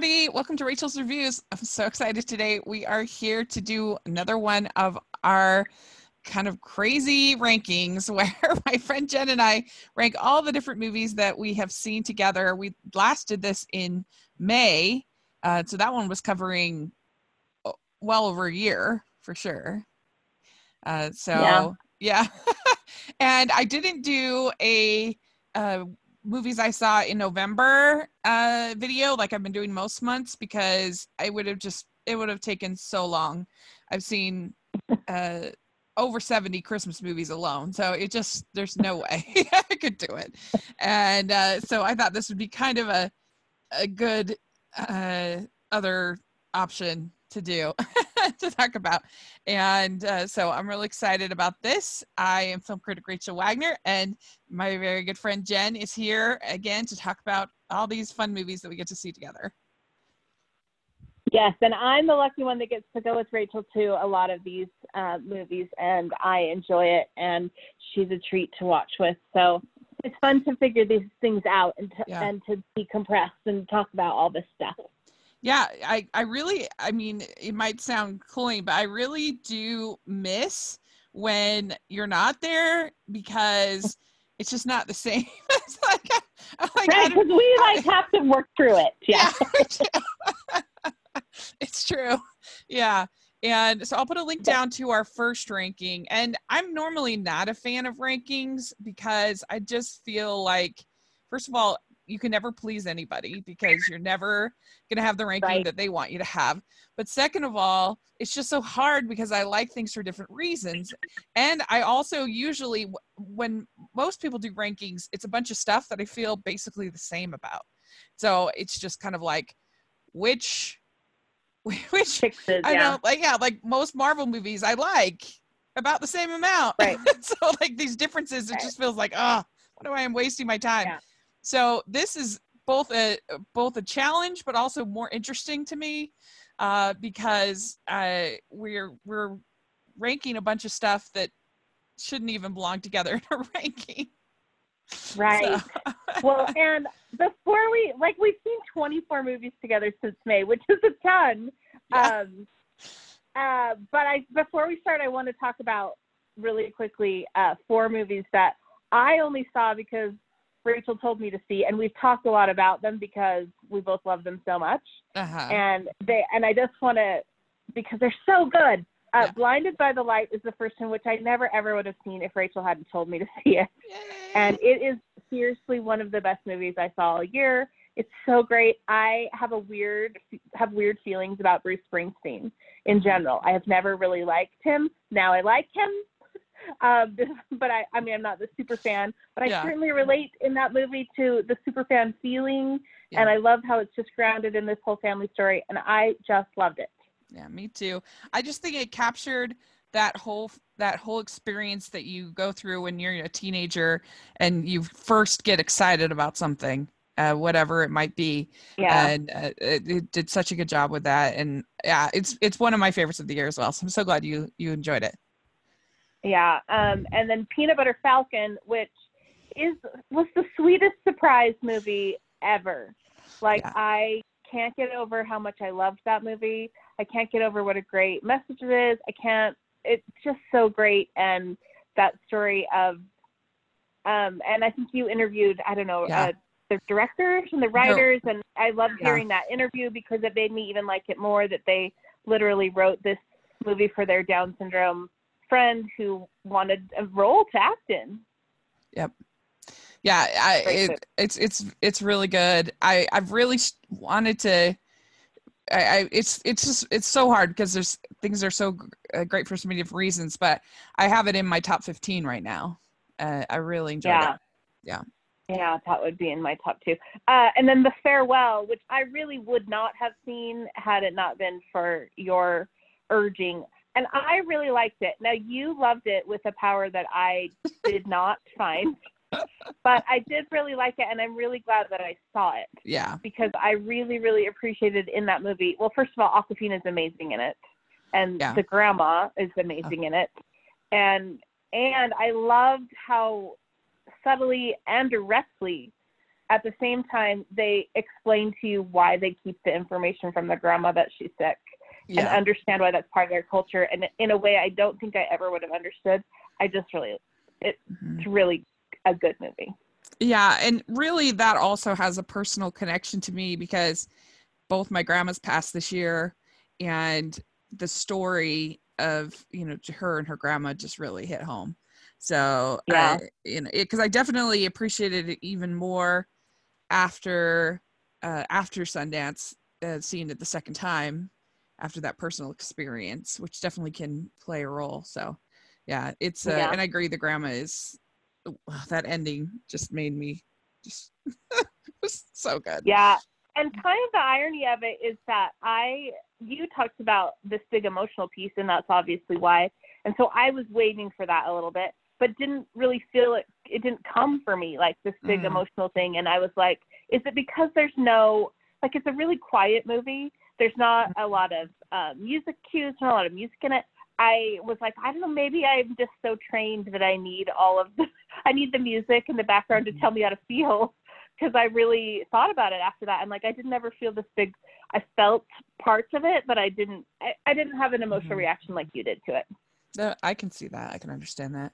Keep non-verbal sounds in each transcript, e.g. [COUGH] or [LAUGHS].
everybody. Welcome to Rachel's Reviews. I'm so excited today. We are here to do another one of our kind of crazy rankings [LAUGHS] where my friend Jen and I rank all the different movies that we have seen together. We last did this in May. Uh, so that one was covering oh, well over a year for sure. Uh, so, yeah. yeah. [LAUGHS] and I didn't do a uh, movies I saw in November uh, video, like I've been doing most months, because I would have just it would have taken so long. I've seen [LAUGHS] uh, over 70 Christmas movies alone, so it just there's no way [LAUGHS] I could do it. And uh, so I thought this would be kind of a a good uh, other option to do [LAUGHS] to talk about. And uh, so I'm really excited about this. I am film critic Rachel Wagner, and my very good friend Jen is here again to talk about all these fun movies that we get to see together. Yes, and I'm the lucky one that gets to go with Rachel to a lot of these uh, movies, and I enjoy it, and she's a treat to watch with. So it's fun to figure these things out and to, yeah. and to decompress and talk about all this stuff yeah i i really i mean it might sound cloying but i really do miss when you're not there because it's just not the [LAUGHS] same. It's like, like right because we like I, have to work through it [LAUGHS] yeah, yeah. [LAUGHS] it's true. Yeah and so I'll put a link down to our first ranking. And I'm normally not a fan of rankings because I just feel like, first of all, you can never please anybody because you're never going to have the ranking right. that they want you to have. But second of all, it's just so hard because I like things for different reasons. And I also usually, when most people do rankings, it's a bunch of stuff that I feel basically the same about. So it's just kind of like, which, [LAUGHS] which, Fixes, I yeah. know, like, yeah, like most Marvel movies I like about the same amount. Right. [LAUGHS] so like these differences, it right. just feels like, oh, what do I am wasting my time? Yeah. So this is both a both a challenge, but also more interesting to me uh, because uh, we're we're ranking a bunch of stuff that shouldn't even belong together in a [LAUGHS] ranking. Right. So. [LAUGHS] well, and before we like we've seen 24 movies together since May, which is a ton. Yeah. Um, uh, but I before we start, I want to talk about really quickly uh, four movies that I only saw because Rachel told me to see, and we've talked a lot about them because we both love them so much. Uh-huh. And they and I just want to because they're so good. Uh, yeah. Blinded by the Light is the first one, which I never ever would have seen if Rachel hadn't told me to [LAUGHS] see it. Yay. And it is seriously one of the best movies I saw all year. It's so great. I have a weird have weird feelings about Bruce Springsteen in general. I have never really liked him. Now I like him um, [LAUGHS] but I, I mean, I'm not the super fan, but I yeah. certainly relate in that movie to the super fan feeling. Yeah. And I love how it's just grounded in this whole family story. And I just loved it. Yeah, me too. I just think it captured that whole that whole experience that you go through when you're a teenager and you first get excited about something uh, whatever it might be. Yeah. And uh, it, it, did such a good job with that. And yeah, it's it's one of my favorites of the year as well. So I'm so glad you you enjoyed it. Yeah. Um, and then Peanut Butter Falcon, which is was the sweetest surprise movie ever. Like yeah. I can't get over how much I loved that movie. I can't get over what a great message it is. I can't. It's just so great, and that story of, um, and I think you interviewed. I don't know. Yeah. Uh, the directors and the writers, no. and I loved yeah. hearing that interview because it made me even like it more that they literally wrote this movie for their Down syndrome friend who wanted a role to act in. Yep. Yeah, I, it, it's it's it's really good. I I've really wanted to. I, I it's it's just it's so hard because there's things are so uh, great for so many different reasons, but I have it in my top 15 right now. Uh, I really enjoyed yeah. it. Yeah. Yeah, that would be in my top two. Uh, and then the farewell, which I really would not have seen had it not been for your urging and I really liked it. Now you loved it with a power that I did not [LAUGHS] find, but I did really like it, and I'm really glad that I saw it. Yeah, because I really, really appreciated in that movie. Well, first of all, Awkwafina is amazing in it, and yeah. the grandma is amazing oh. in it, and and I loved how subtly and directly at the same time, they explain to you why they keep the information from the grandma that she's sick yeah. and understand why that's part of their culture. And in a way, I don't think I ever would have understood. I just really, it, it's really a good movie. Yeah, and really that also has a personal connection to me because both my grandmas passed this year and the story of, you know, to her and her grandma just really hit home. So, Yeah. I, you know, because I definitely appreciated it even more after uh after Sundance uh, seeing it the second time after that personal experience, which definitely can play a role. So, yeah, it's uh, Yeah. and I agree the grandma is oh, [SIGHS] that ending just made me just [LAUGHS] was so good. Yeah. And kind of the irony of it is that I, you talked about this big emotional piece, and that's obviously why. And so I was waiting for that a little bit, but didn't really feel it. It didn't come for me like this big Mm. emotional thing. And I was like, is it because there's no, like, it's a really quiet movie. There's not a lot of uh, music cues, not a lot of music in it. I was like, I don't know, maybe I'm just so trained that I need all of the, [LAUGHS] I need the music in the background to tell me how to feel [LAUGHS] because I really thought about it after that. And like, I didn't ever feel this big, I felt parts of it, but I didn't, I, I didn't have an emotional Mhm. reaction like you did to it. Uh, I can see that. I can understand that.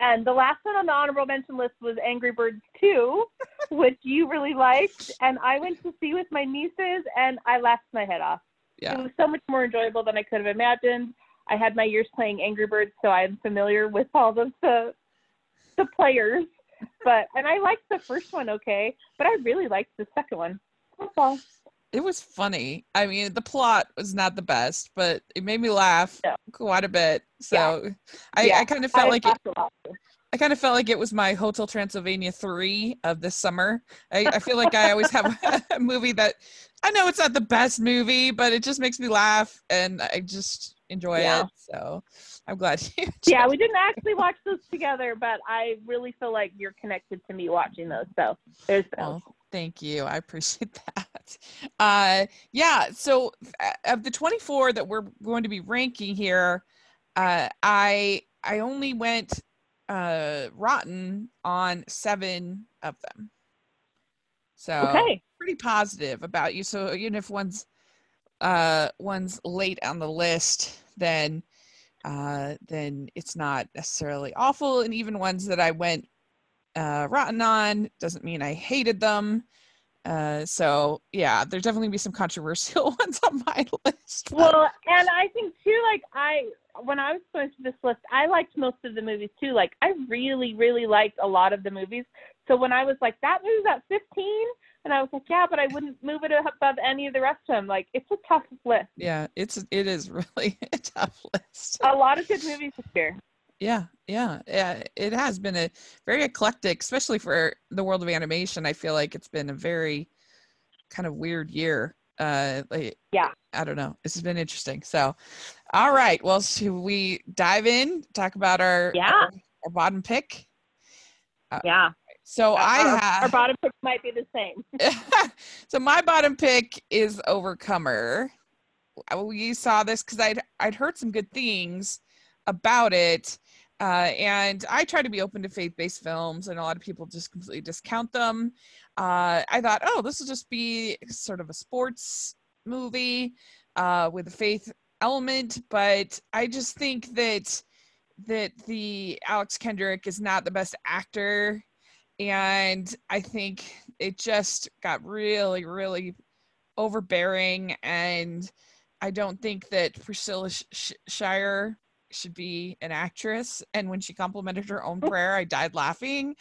And the last one on the honorable mention list was Angry Birds 2, [LAUGHS] which you really liked. And I went to see with my nieces and I laughed my head off. Yeah. It was so much more enjoyable than I could have imagined. I had my years playing Angry Birds, so I'm familiar with all of the the players. But and I liked the first one okay, but I really liked the second one. That's all. It was funny. I mean, the plot was not the best, but it made me laugh No. quite a bit. So I, Yeah. I kind of felt I like it, laughed a lot. I kind of felt like it was my Hotel Transylvania three of this summer. I, I feel like I always have [LAUGHS] a movie that I know it's not the best movie, but it just makes me laugh and I just enjoy Yeah. it. So I'm glad [LAUGHS] you. Yeah, we didn't actually watch those together, but I really feel like you're connected to me watching those. So there's those. Well, thank you. I appreciate [LAUGHS] that. Uh, yeah. So of the 24 that we're going to be ranking here, uh, I I only went uh, rotten on seven of them. So okay. pretty positive about you. So even if one's uh, one's late on the list, then uh, then it's not necessarily awful. And even ones that I went uh, rotten on doesn't mean I hated them. Uh, so yeah, there's definitely be some controversial [LAUGHS] ones on my [LAUGHS] list. Well, and I think too, like I when I was going through this list, I liked most of the movies too. Like I really, really liked a lot of the movies. So when I was like, that movie's at 15, and I was like, yeah, but I wouldn't move it above any of the rest of them. Like it's a tough list. yeah, it's it is [LAUGHS] really a tough list. A lot of good movies this year. Yeah, yeah, yeah. It has been a very eclectic, especially for the world of animation. I feel like it's been a very kind of weird year. Uh, like, Yeah. I don't know. This has been interesting. So, all right. Well, should we dive in? Talk about our Yeah. our, our bottom pick. Yeah. So I have our bottom pick might be the same. [LAUGHS] so my bottom pick is Overcomer. We saw this because I'd I'd heard some good things about it, uh, and I try to be open to faith-based films, and a lot of people just completely discount them. Uh, I thought, oh, this will just be sort of a sports movie uh, with a faith element, but I just think that that the Alex Kendrick is not the best actor and I think it just got really, really overbearing. And I don't think that Priscilla Sh- Sh- Shire should be an actress. And when she complimented her own prayer, I died laughing.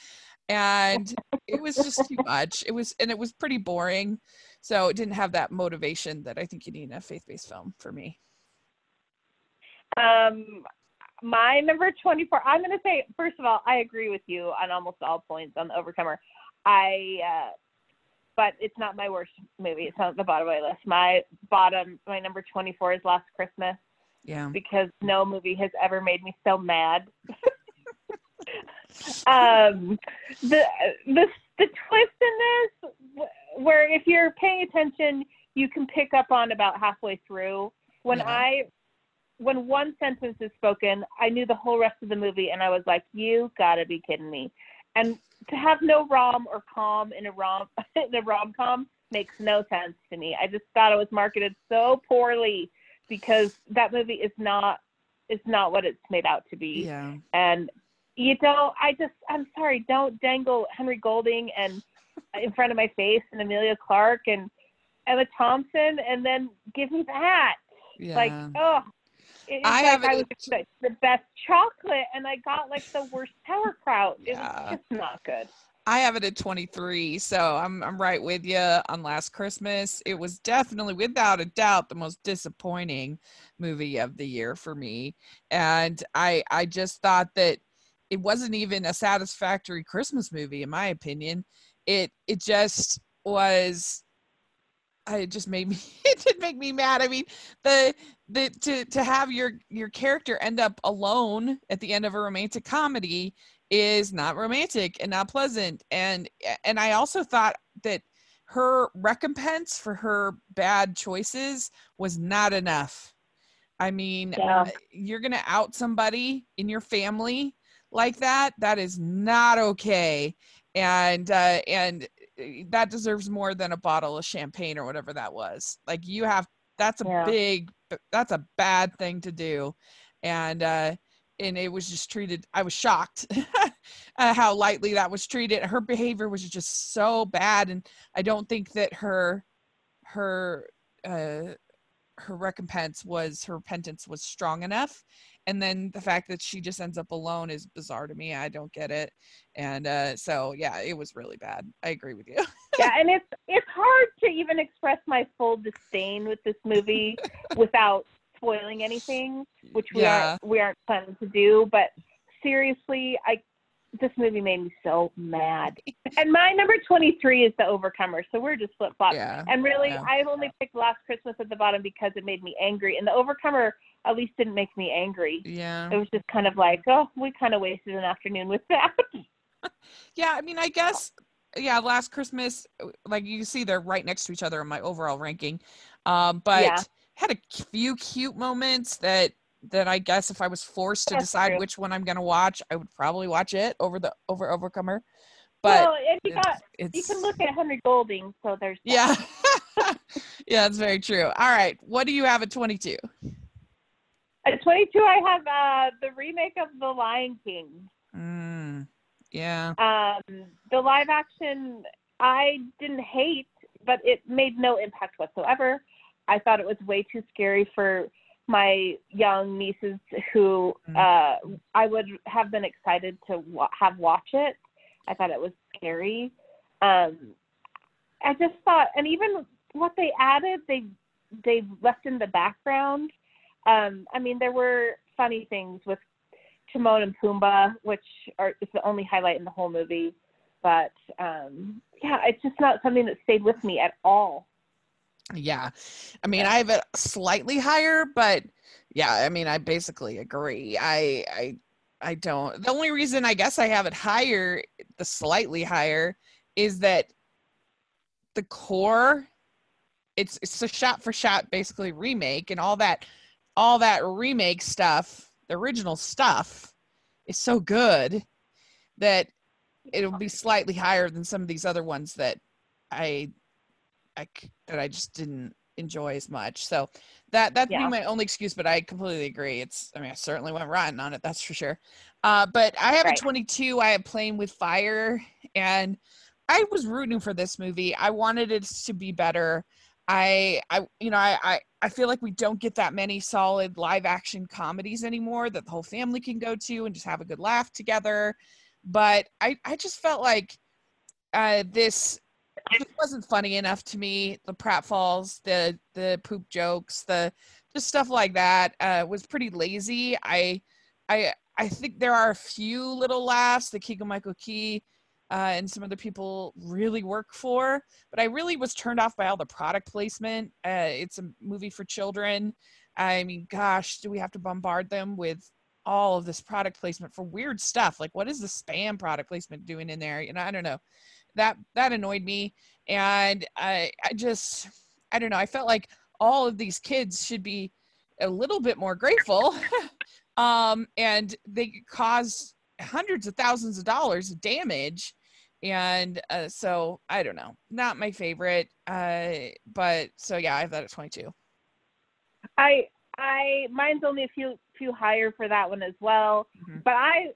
And it was just too much. It was, and it was pretty boring. So it didn't have that motivation that I think you need in a faith based film for me. Um, my number 24, I'm going to say, first of all, I agree with you on almost all points on the Overcomer. I, uh, but it's not my worst movie. It's not at the bottom of my list. My bottom, my number 24 is Last Christmas Yeah. because no movie has ever made me so mad. [LAUGHS] um, the the the twist in this, where if you're paying attention, you can pick up on about halfway through. When Yeah. I when one sentence is spoken, I knew the whole rest of the movie, and I was like, "You gotta be kidding me!" And to have no rom or com in a rom [LAUGHS] in a rom com makes no sense to me. I just thought it was marketed so poorly because that movie is not is not what it's made out to be. Yeah. And you don't I just I'm sorry, don't dangle Henry Golding and uh, in front of my face and Emilia Clarke and Emma Thompson and then give me that. Yeah. Like, oh it's I like have I was expecting the best chocolate and I got like the worst sauerkraut. It Yeah. was just not good. I have it at 23, so I'm I'm right with you on Last Christmas. It was definitely, without a doubt, the most disappointing movie of the year for me, and I I just thought that it wasn't even a satisfactory Christmas movie, in my opinion. It it just was. I- It just made me. [LAUGHS] It did make me mad. I mean, the the to to have your your character end up alone at the end of a romantic comedy is not romantic and not pleasant and and i also thought that her recompense for her bad choices was not enough i mean Yeah. you're gonna out somebody in your family like that that is not okay and uh and uh, that deserves more than a bottle of champagne or whatever that was. Like you have that's a Yeah. big that's a bad thing to do. And uh and it was just treated i was shocked [LAUGHS] uh, how lightly that was treated. Her behavior was just so bad. And i don't think that her her uh her recompense was her repentance was strong enough. And then the fact that she just ends up alone is bizarre to me. I don't get it. And uh so yeah it was really bad. I agree with you. [LAUGHS] Yeah, and it's it's hard to even express my full disdain with this movie [LAUGHS] without spoiling anything, which we Yeah. aren't we aren't planning to do. But seriously, I this movie made me so mad. And my number twenty three is The Overcomer, so we're just flip flop. yeah And really, Yeah. I've only picked Last Christmas at the bottom because it made me angry, and The Overcomer at least didn't make me angry. yeah It was just kind of like, oh, we kind of wasted an afternoon with that. [LAUGHS] Yeah, I mean, I guess yeah, last Christmas, like you see they're right next to each other in my overall ranking. Um, but Yeah. had a few cute moments that that I guess if I was forced to That's decide true. which one I'm gonna watch, I would probably watch it over the over Overcomer. But well, and you got it's, you can look at Henry Golding, so there's that. yeah. [LAUGHS] yeah, that's very true. All right. What do you have at 22? At 22, I have uh, the remake of The Lion King. Mm, yeah. Um, the live action, I didn't hate, but it made no impact whatsoever. I thought it was way too scary for my young nieces who Mm. uh, I would have been excited to wa- have watch it. I thought it was scary. Um, I just thought, and even what they added, they they left in the background. Um, I mean, there were funny things with Timon and Pumbaa, which are is the only highlight in the whole movie. But um, yeah, it's just not something that stayed with me at all. Yeah. I mean, I have it slightly higher, but yeah, I mean, I basically agree. I I I don't. The only reason I guess I have it higher, the slightly higher, is that the core it's it's a shot for shot basically remake and all that all that remake stuff, the original stuff is so good that it'll be slightly higher than some of these other ones that I C- that I just didn't enjoy as much. So that that'd Yeah. be my only excuse, but I completely agree. It's I mean I certainly went rotten on it, that's for sure. Uh, but I have Right. a 22. I have Playing with Fire, and I was rooting for this movie. I wanted it to be better. I I you know I I, I feel like we don't get that many solid live action comedies anymore that the whole family can go to and just have a good laugh together. But I I just felt like uh, this it wasn't funny enough to me. The pratfalls, the the poop jokes, the just stuff like that uh, was pretty lazy. I I I think there are a few little laughs that Keegan Michael Key uh, and some other people really work for, but I really was turned off by all the product placement. Uh, it's a movie for children. I mean, gosh, do we have to bombard them with all of this product placement for weird stuff? Like, what is the spam product placement doing in there? You know, I don't know. That that annoyed me, and I I just I don't know. I felt like all of these kids should be a little bit more grateful, [LAUGHS] um, and they cause hundreds of thousands of dollars of damage and uh, so i don't know not my favorite uh, but so yeah i have that at 22 I I mine's only a few few higher for that one as well. Mhm. But I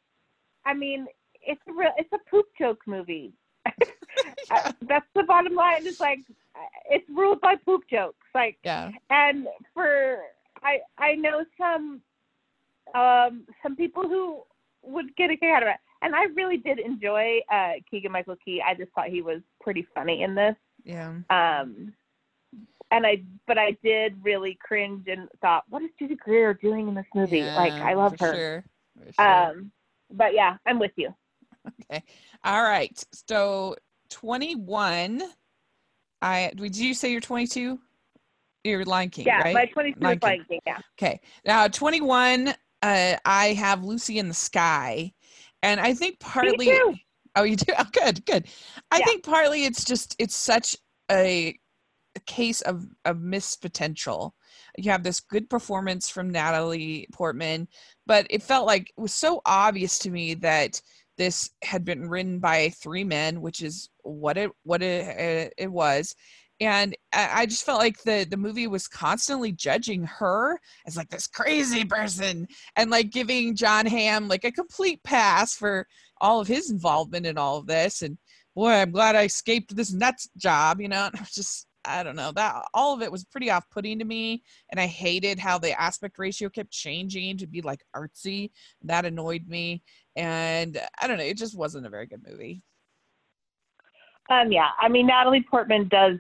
I mean it's a real it's a poop joke movie. [LAUGHS] yeah. That's the bottom line. It's like it's ruled by poop jokes. Like yeah and for I I know some um some people who would get a kick out of it. And I really did enjoy uh Keegan Michael Key. I just thought he was pretty funny in this. yeah Um, and I, but I did really cringe and thought, what is Judy Greer doing in this movie? like, I love her. sure. For sure. Um, but yeah, I'm with you. okay all right so 21 i did you say you're 22 you're lion king Yeah, right my 22 Lion is Lion King. Yeah. Okay. Now 21, uh, I have Lucy in the Sky. And I think partly. Oh, you do? Oh, good, good. I Yeah. think partly it's just it's such a, a case of of missed potential. You have this good performance from Natalie Portman, but it felt like it was so obvious to me that this had been written by three men, which is what it what it, it was. And I just felt like the the movie was constantly judging her as like this crazy person, and like giving Jon Hamm like a complete pass for all of his involvement in all of this. And boy, I'm glad I escaped this nuts job, you know. [LAUGHS] And I was just I don't know that all of it was pretty off putting to me, and I hated how the aspect ratio kept changing to be like artsy. That annoyed me, and I don't know, it just wasn't a very good movie. Um, yeah. I mean, Natalie Portman does.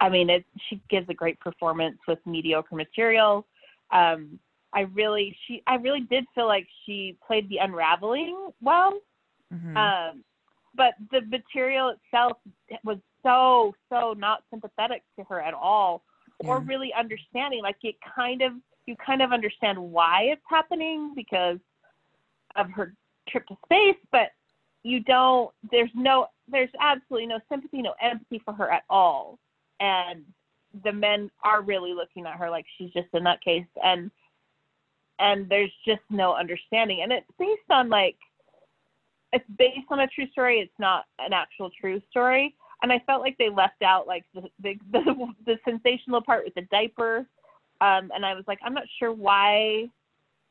I mean, it. She gives a great performance with mediocre material. Um, I really, she, I really did feel like she played the unraveling well. Mhm. Um, but the material itself was so so not sympathetic to her at all, or really understanding. Like it kind of you kind of understand why it's happening because of her trip to space, but you don't. There's no. There's absolutely no sympathy, no empathy for her at all, and the men are really looking at her like she's just a nutcase, and and there's just no understanding, and it's based on like it's based on a true story. It's not an actual true story. And I felt like they left out like the the, the, [LAUGHS] the sensational part with the diaper. Um, and I was like, I'm not sure why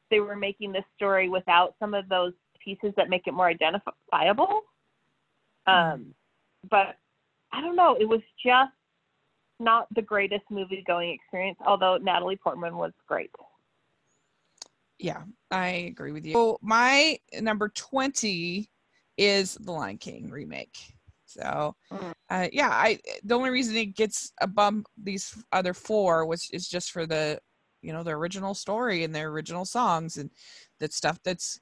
they were making this story without some of those pieces that make it more identifiable. Um, but I don't know. It was just not the greatest movie going experience, although Natalie Portman was great. Yeah, I agree with you. So my number 20 is the Lion King remake. So Mhm. uh, yeah, I the only reason it gets above these other four was is just for the you know their original story and their original songs and that stuff that's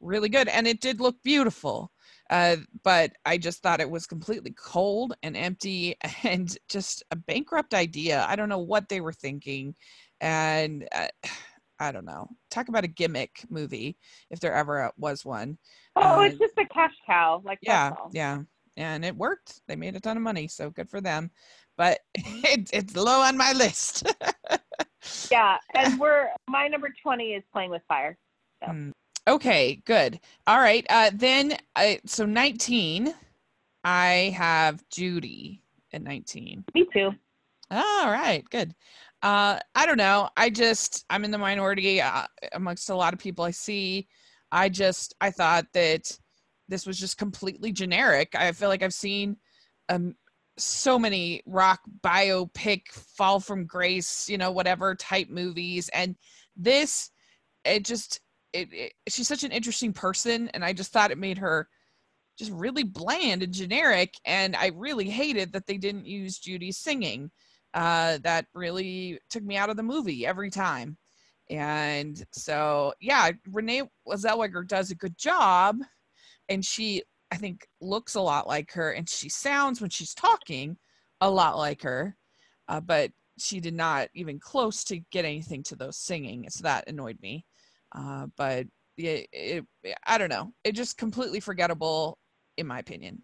really good and it did look beautiful. Uh, but I just thought it was completely cold and empty [LAUGHS] and just a bankrupt idea. I don't know what they were thinking, and uh, [SIGHS] I don't know. Talk about a gimmick movie if there ever was one. Oh, Uh, it's just a cash cow. Like Yeah, all. yeah, and it worked. They made a ton of money, so good for them. But [LAUGHS] it, it's low on my list. [LAUGHS] [LAUGHS] Yeah, and we're my number twenty is playing with fire. So. Mm, okay, good. All right. Uh, then, I so 19, I have Judy at 19. Me too. All right, good. Uh, I don't know. I just I'm in the minority uh, amongst a lot of people I see. I just I thought that this was just completely generic. I feel like I've seen um so many rock biopic fall from grace, you know, whatever type movies. And this it just it, it she's such an interesting person. And I just thought it made her just really bland and generic. And I really hated that they didn't use Judy singing uh, that really took me out of the movie every time. And so, yeah, Renee Zellweger does a good job, and she, I think, looks a lot like her, and she sounds when she's talking a lot like her, uh, but she did not even close to get anything to those singing, so that annoyed me. Uh, but it, it, I don't know, it just completely forgettable, in my opinion.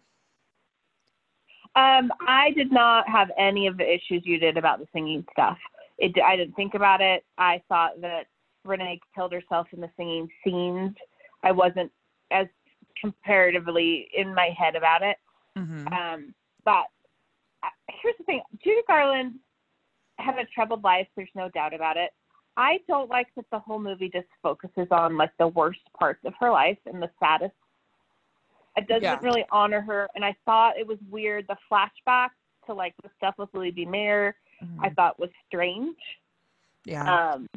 Um, I did not have any of the issues you did about the singing stuff. It, I didn't think about it. I thought that Renee killed herself in the singing scenes. I wasn't. as comparatively in my head about it. Mhm. Um, but uh, here's the thing: Judy Garland had a troubled life. There's no doubt about it. I don't like that the whole movie just focuses on like the worst parts of her life and the saddest. It doesn't Yeah. really honor her, and I thought it was weird. The flashback to like the stuff with Louis B. Mayer, I Mhm. thought was strange. yeah. Um,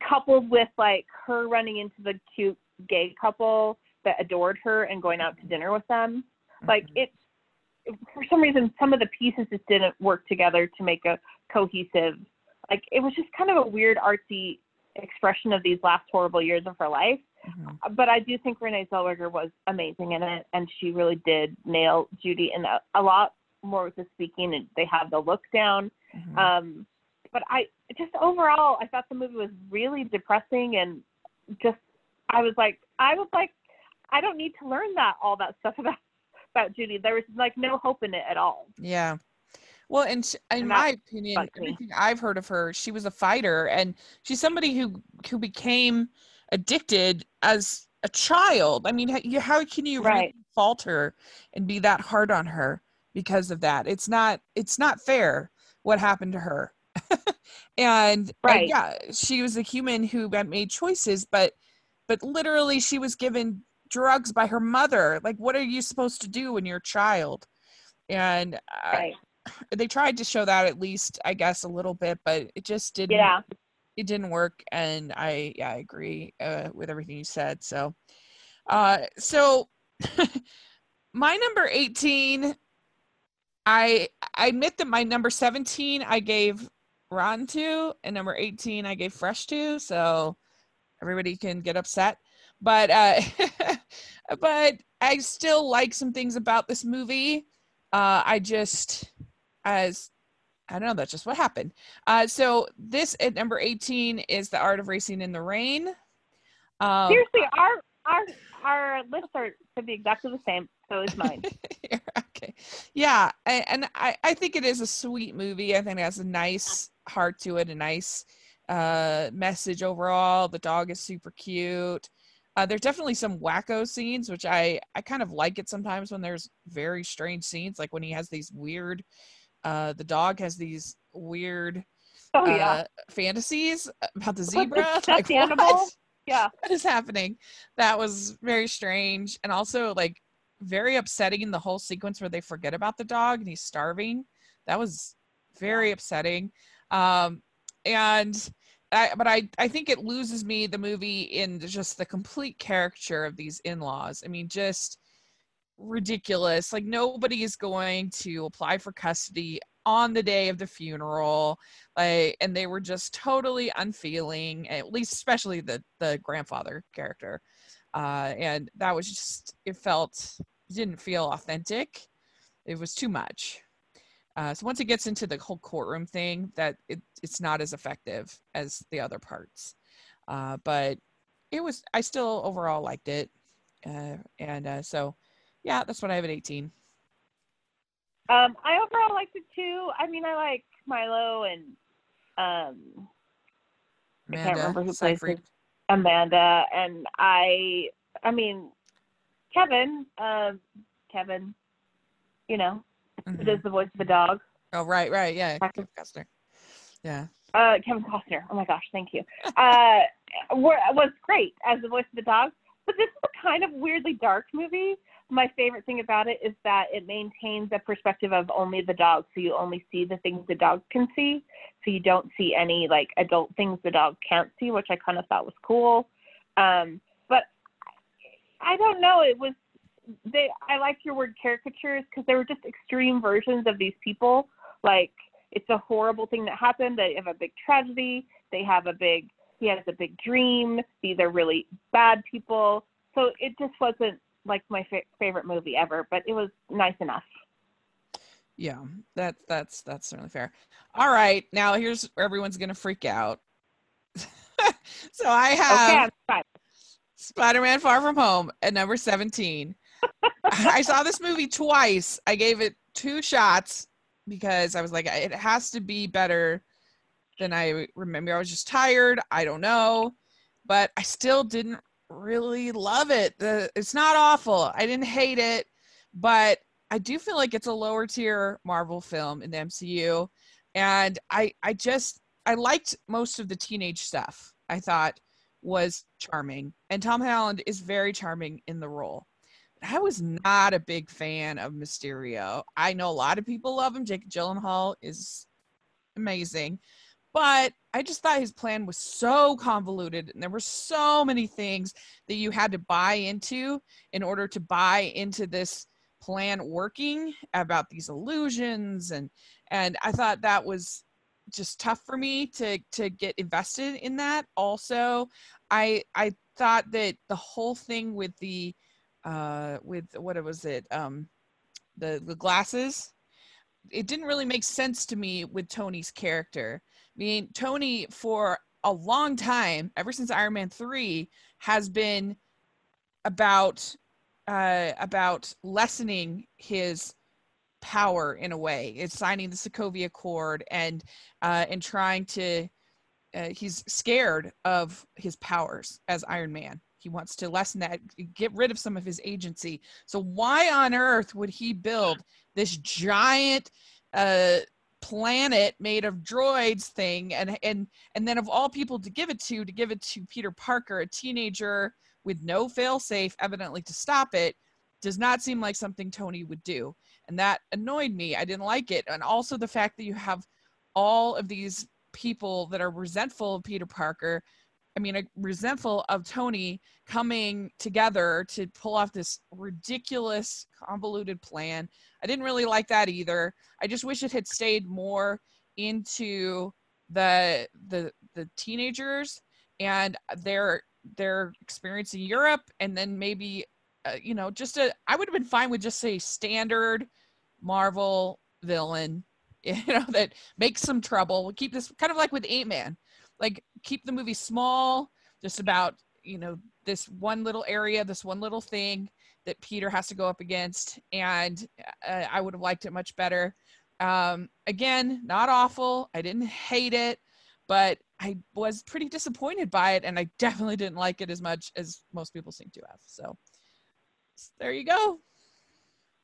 coupled with like her running into the cute gay couple that adored her and going out to dinner with them like Mhm. it for some reason some of the pieces just didn't work together to make a cohesive like it was just kind of a weird artsy expression of these last horrible years of her life Mhm. but i do think renee zellweger was amazing in it and she really did nail judy in a, a lot more with the speaking and they have the look down Mhm. um but i just overall i thought the movie was really depressing and just i was like i was like i don't need to learn that all that stuff [LAUGHS] about about judy there was like no hope in it at all Yeah. Well, and sh- in And my opinion, everything I've heard of her, she was a fighter, and she's somebody who who became addicted as a child. I mean, how, how can you really fault her and be that hard on her because of that? It's not it's not fair what happened to her. [LAUGHS] and, and Right. yeah, she was a human who made choices, but but literally she was given drugs by her mother. Like, what are you supposed to do when you're a child? And uh, right they tried to show that at least i guess a little bit but it just didn't yeah it didn't work and i yeah i agree uh, with everything you said so uh so [LAUGHS] my number 18 i i admit that my number 17 i gave ron to and number 18 i gave fresh to so everybody can get upset but uh [LAUGHS] but i still like some things about this movie uh i just as I don't know, that's just what happened. Uh, so this at number 18 is the art of racing in the rain. Um, seriously our our our lists are could be exactly the same so is mine [LAUGHS] okay. Yeah. a- And I, I think it is a sweet movie. I think it has a nice heart to it, a nice uh, message overall. The dog is super cute. Uh, there's definitely some wacko scenes, which I, I kind of like it sometimes when there's very strange scenes, like when he has these weird, uh, the dog has these weird oh yeah uh, fantasies about the the [LAUGHS] zebra. stuffed [LAUGHS] Like, animal? what? yeah [LAUGHS] what is happening? That was very strange. And also, like, very upsetting the whole sequence where they forget about the dog and he's starving. That was very upsetting. Um, and I, but I, I think it loses me the movie in just the complete caricature of these in-laws. I mean, just ridiculous. Like nobody is going to apply for custody on the day of the funeral. Like, and they were just totally unfeeling, at least especially the the grandfather character. Uh, and that was just it felt it didn't feel authentic. It was too much. Uh, so once it gets into the whole courtroom thing, that it, it's not as effective as the other parts. Uh, but it was I still overall liked it. Uh, and uh, so yeah, that's what I have at 18. Um, I overall liked it too. I mean, I like Milo and um, I can't remember who plays Seyfried. Amanda, and I. I mean, Kevin. Um, Kevin. You know, who Mhm. does the voice of the dog? Oh right, right, yeah, Kevin Costner. Yeah. Uh, Kevin Costner. Oh my gosh, thank you. Uh, was great as the voice of the dog. But this is a kind of weirdly dark movie. My favorite thing about it is that it maintains a perspective of only the dog, so you only see the things the dog can see. So you don't see any like adult things the dog can't see, which I kind of thought was cool. Um, but I don't know. It was they. I like your word caricatures because they were just extreme versions of these people. Like it's a horrible thing that happened. They have a big tragedy. They have a big. He has a big dream. These are really bad people. So it just wasn't like my fa- favorite movie ever, but it was nice enough. Yeah, that that's that's certainly fair. All right, now here's where everyone's gonna freak out. [LAUGHS] so I have Okay, Spider-Man: Far From Home at number 17. I saw this movie twice. I gave it two shots because I was like, it has to be better than I remember. I was just tired. I don't know, but I still didn't really love it. The, it's not awful. I didn't hate it, but I do feel like it's a lower tier Marvel film in the MCU. And I I just I liked most of the teenage stuff. I thought was charming. And Tom Holland is very charming in the role. I was not a big fan of Mysterio. I know a lot of people love him. Jake Gyllenhaal is amazing. But I just thought his plan was so convoluted and there were so many things that you had to buy into in order to buy into this plan working about these illusions and and I thought that was just tough for me to to get invested in that. Also, I I thought that the whole thing with the uh with what was it um the the glasses it didn't really make sense to me with Tony's character. I mean, Tony for a long time, ever since Iron Man 3, has been about uh about lessening his power in a way. It's signing the Sokovia Accord and uh, and trying to. Uh, he's scared of his powers as Iron Man. He wants to lessen that, get rid of some of his agency. So why on earth would he build this giant uh, planet made of droids thing and and and then of all people to give it to to give it to Peter Parker, a teenager with no failsafe, evidently to stop it, does not seem like something Tony would do. And that annoyed me. I didn't like it. And also the fact that you have all of these people that are resentful of peter parker i mean resentful of tony coming together to pull off this ridiculous convoluted plan. I didn't really like that either. I just wish it had stayed more into the the the teenagers and their their experience in europe and then maybe uh, you know, just a, I would have been fine with just say standard Marvel villain, [LAUGHS] you know, that makes some trouble. We'll keep this kind of like with Ant Man, like keep the movie small, just about, you know, this one little area, this one little thing that Peter has to go up against. And uh, I would have liked it much better. Um, again, not awful. I didn't hate it, but I was pretty disappointed by it. And I [LAUGHS] definitely didn't like it as much as most people seem to have. So, there you go.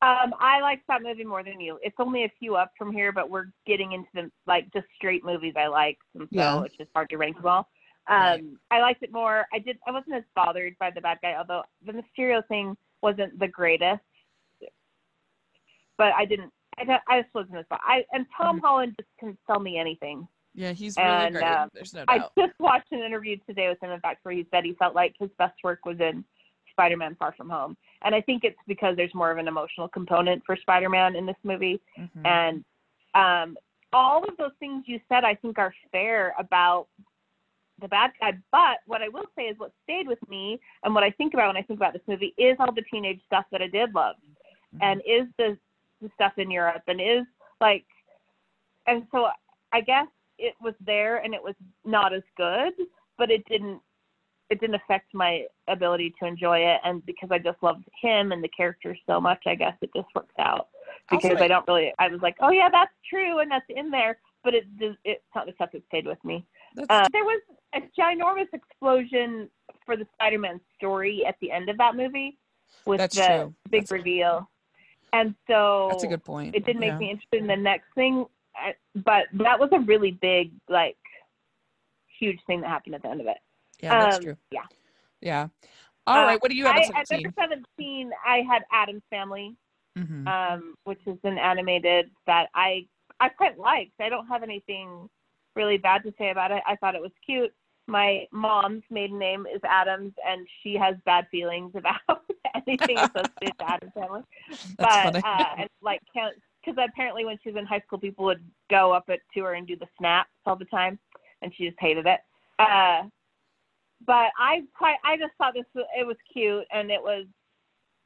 Um, I like that movie more than you. It's only a few up from here, but we're getting into the like just straight movies I like, and so yeah. it's just hard to rank them all. Um, right. I liked it more. I did. I wasn't as bothered by the bad guy, although the Mysterio thing wasn't the greatest. But I didn't. I, I just wasn't as. I and Tom mm-hmm. Holland just can sell me anything. Yeah, he's really and, great. Um, There's no doubt. I just [LAUGHS] watched an interview today with him, in fact, where he said he felt like his best work was in Spider-Man: Far From Home, and I think it's because there's more of an emotional component for Spider-Man in this movie, mm-hmm. and um, all of those things you said I think are fair about the bad guy. But what I will say is what stayed with me and what I think about when I think about this movie is all the teenage stuff that I did love, mm-hmm. and is the the stuff in Europe, and is like, and so I guess it was there and it was not as good, but it didn't it didn't affect my ability to enjoy it. And because i just loved him and the character so much i guess it just worked out. Because also, i don't really i was like oh yeah that's true and that's in there. But it it's not the stuff that stayed with me. Uh, there was a ginormous explosion for the spider-man story at the end of that movie with the true. big that's reveal. And so that's a good point. it did make yeah. me interested in the next thing. But that was a really big like huge thing that happened at the end of it yeah, that's um, true. Yeah. Yeah. All uh, right. What do you have I, at 17? At number 17, I had Addams Family, mm-hmm. um, which is an animated that I I quite liked. I don't have anything really bad to say about it. I thought it was cute. My mom's maiden name is Adams, and she has bad feelings [LAUGHS] about anything associated with Addams Family. [LAUGHS] But uh, and, like, because apparently when she was in high school, people would go up it to her and do the snaps all the time, and she just hated it. Uh, but I quite I just thought this was, it was cute and it was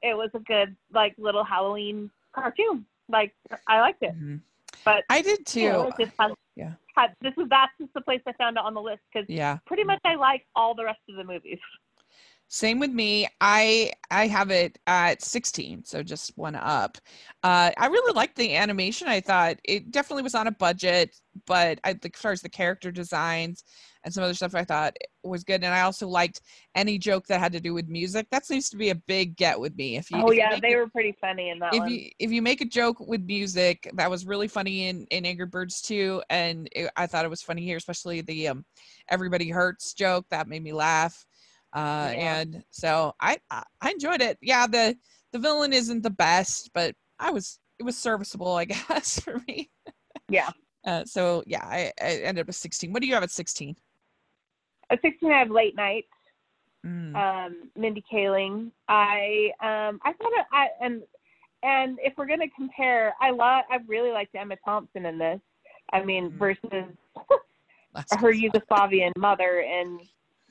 it was a good like little Halloween cartoon. Like I liked it. Mm-hmm. But I did too. You know, has, yeah. Had, this is that's just the place I found it on the list because yeah, pretty much I like all the rest of the movies. [LAUGHS] Same with me. I I have it at 16, so just one up. Uh, I really liked the animation. I thought it definitely was on a budget, but I, as far as the character designs and some other stuff, I thought was good. And I also liked any joke that had to do with music. That seems to be a big get with me. If you, oh if yeah, you they it, were pretty funny in that if one. you if you make a joke with music, that was really funny in in Angry Birds too, and it, I thought it was funny here, especially the um, "Everybody Hurts" joke that made me laugh. Uh, Yeah. and so I, I enjoyed it. Yeah, the the villain isn't the best, but I was it was serviceable, I [LAUGHS] guess, for me. Yeah. Uh, so yeah, I, I ended up with 16. What do you have at 16? At 16, I have late night. Mm, um, Mindy Kaling. I um, I thought it, I and and if we're gonna compare, I love I really liked Emma Thompson in this. I mean, Mhm. versus [LAUGHS] her. Yugoslavian mother in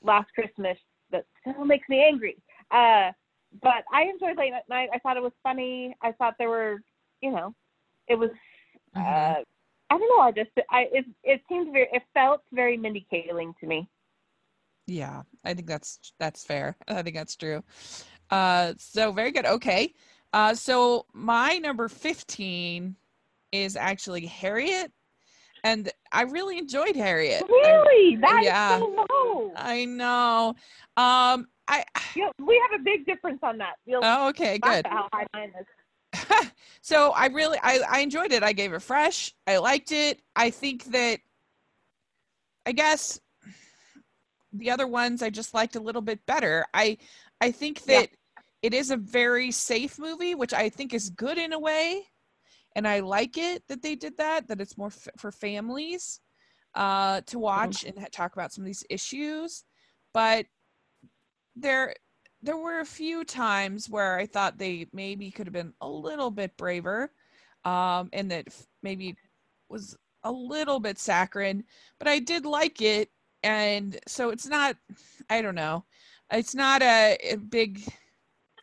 Last Christmas. That still makes me angry. Uh, but I enjoyed Late at Night. I thought it was funny. I thought there were, you know, it was. Mhm. Uh, I don't know. I just I it it seemed very it felt very Mindy Kaling to me. Yeah, I think that's that's fair. [LAUGHS] I think that's true. Uh, so very good. Okay. Uh, so my number 15 is actually Harriet, and I really enjoyed Harriet. Really, that is yeah. so low. I know. Um, I Yeah, we have a big difference on that. You'll oh, okay, good. how high mine is. [LAUGHS] so I really I, I enjoyed it. I gave it fresh. I liked it. I think that I guess the other ones I just liked a little bit better. I I think Yeah. that it is a very safe movie, which I think is good in a way. And I like it that they did that, that it's more f- for families uh, to watch and ha- talk about some of these issues. But there there were a few times where I thought they maybe could have been a little bit braver, um, and that maybe was a little bit saccharine. But I did like it, and so it's not. I don't know. It's not a, a big.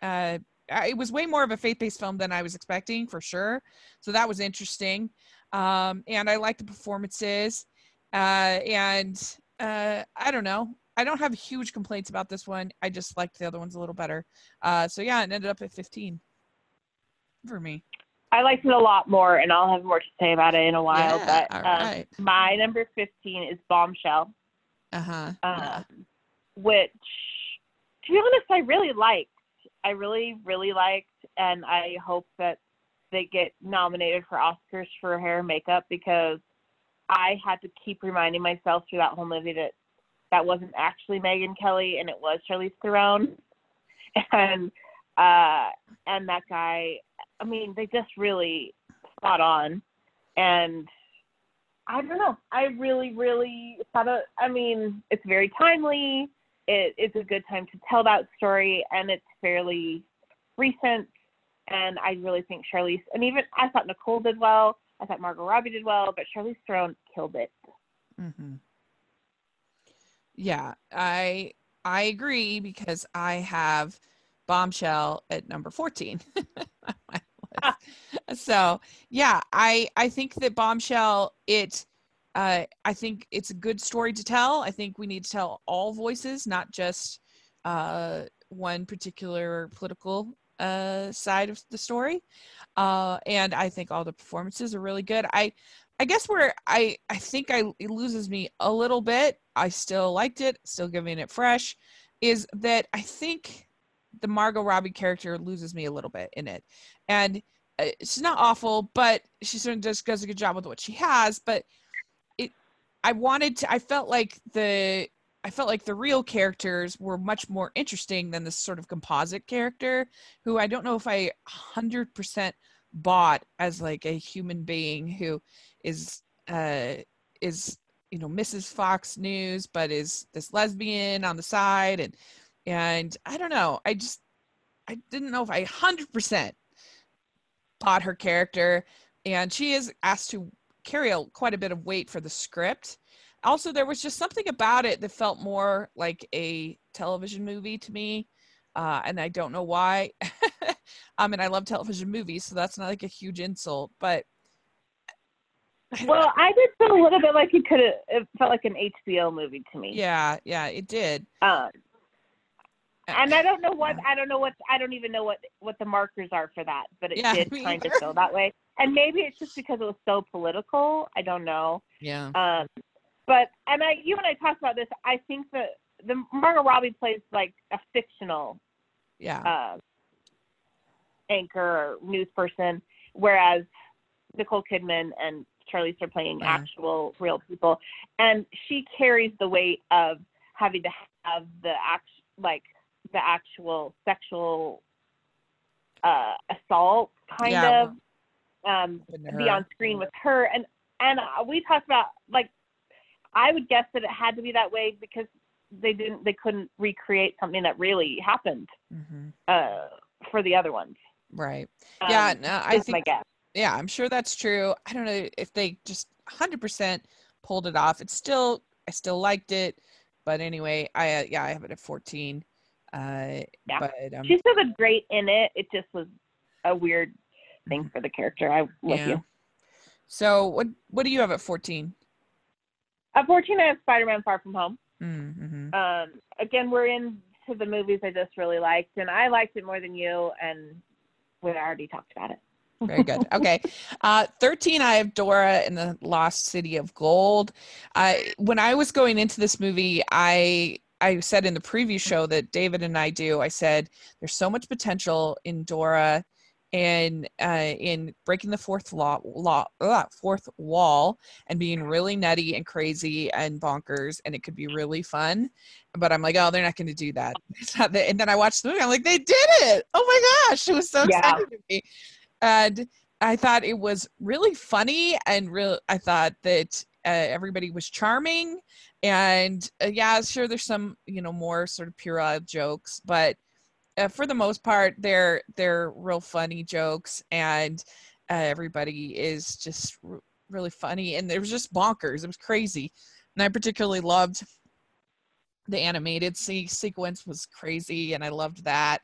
Uh, it was way more of a faith-based film than I was expecting, for sure. So that was interesting, um, and I like the performances. Uh, and uh, I don't know. I don't have huge complaints about this one. I just liked the other ones a little better. Uh, so yeah, it ended up at 15 for me. I liked it a lot more, and I'll have more to say about it in a while. Yeah, but um, right. my number 15 is Bombshell, Uh-huh. um, yeah. which, to be honest, I really liked. I really, really liked, and I hope that they get nominated for Oscars for hair and makeup because I had to keep reminding myself through that whole movie that that wasn't actually Megyn Kelly and it was Charlize Theron, [LAUGHS] and uh, and that guy. I mean, they just really spot on, and I don't know. I really, really thought it. I mean, it's very timely. It, it's a good time to tell that story, and it's fairly recent. And I really think Charlize, and even I thought Nicole did well. I thought Margot Robbie did well, but Charlize Theron killed it. Mm-hmm. Yeah, I I agree because I have Bombshell at number 14. [LAUGHS] on my list. so yeah, I I think that Bombshell it uh, I think it's a good story to tell. I think we need to tell all voices, not just uh, one particular political uh, side of the story. Uh, and I think all the performances are really good. I I guess where I I think I it loses me a little bit. I still liked it, still giving it fresh. Is that I think the Margot Robbie character loses me a little bit in it, and uh, she's not awful, but she certainly does does a good job with what she has. But I wanted to. I felt like the I felt like the real characters were much more interesting than this sort of composite character, who I don't know if I hundred percent bought as like a human being who is uh is you know Mrs. Fox News, but is this lesbian on the side and and I don't know. I just I didn't know if I hundred percent bought her character, and she is asked to carry a, quite a bit of weight for the script. Also, there was just something about it that felt more like a television movie to me, uh, and I don't know why. [LAUGHS] I mean, I love television movies, so that's not like a huge insult, but I Well, I did feel a little bit like it could have. It felt like an HBO movie to me. yeah, yeah, it did. Um, and I don't know what I don't know what I don't even know what what the markers are for that, but it Yeah, [LAUGHS] did kind of either. feel that way. And maybe it's just because it was so political. I don't know. Yeah. Um, but and I, you and I talked about this. I think that the Margot Robbie plays like a fictional Yeah. uh, anchor or news person, whereas Nicole Kidman and Charlize are playing Yeah. actual real people, and she carries the weight of having to have the act like the actual sexual uh, assault kind Yeah. of um, be on screen with her and and uh, we talked about like I would guess that it had to be that way because they didn't they couldn't recreate something that really happened Mhm. uh, for the other ones. Right. Um, yeah. No, I think. guess. Yeah, I'm sure that's true. I don't know if they just 100% pulled it off. It's still, I still liked it, but anyway, I uh, yeah, I have it at 14. Uh, Yeah. but um, She still great in it. It just was a weird thing for the character. I Mm-hmm. Yeah. you. so what what do you have at 14? At 14, I have Spider-Man: Far From Home. Mm-hmm. Um, again, we're into the movies I just really liked, and I liked it more than you, and we already talked about it. [LAUGHS] Very good. Okay. Uh, 13, I have Dora in the Lost City of Gold. I when I was going into this movie, I I said in the preview show that David and I do, I said there's so much potential in Dora and uh, in breaking the fourth law, law uh, fourth wall and being really nutty and crazy and bonkers and it could be really fun but i'm like oh they're not going to do that [LAUGHS] it's not that and then i watched the movie i'm like they did it oh my gosh it was so Yeah. exciting to me and I thought it was really funny and real. I thought that uh, everybody was charming, and uh, yeah, sure, there's some you know more sort of puerile jokes, but uh, for the most part, they're they're real funny jokes, and uh, everybody is just r- really funny, and it was just bonkers. It was crazy, and I particularly loved the animated se- sequence was crazy, and I loved that,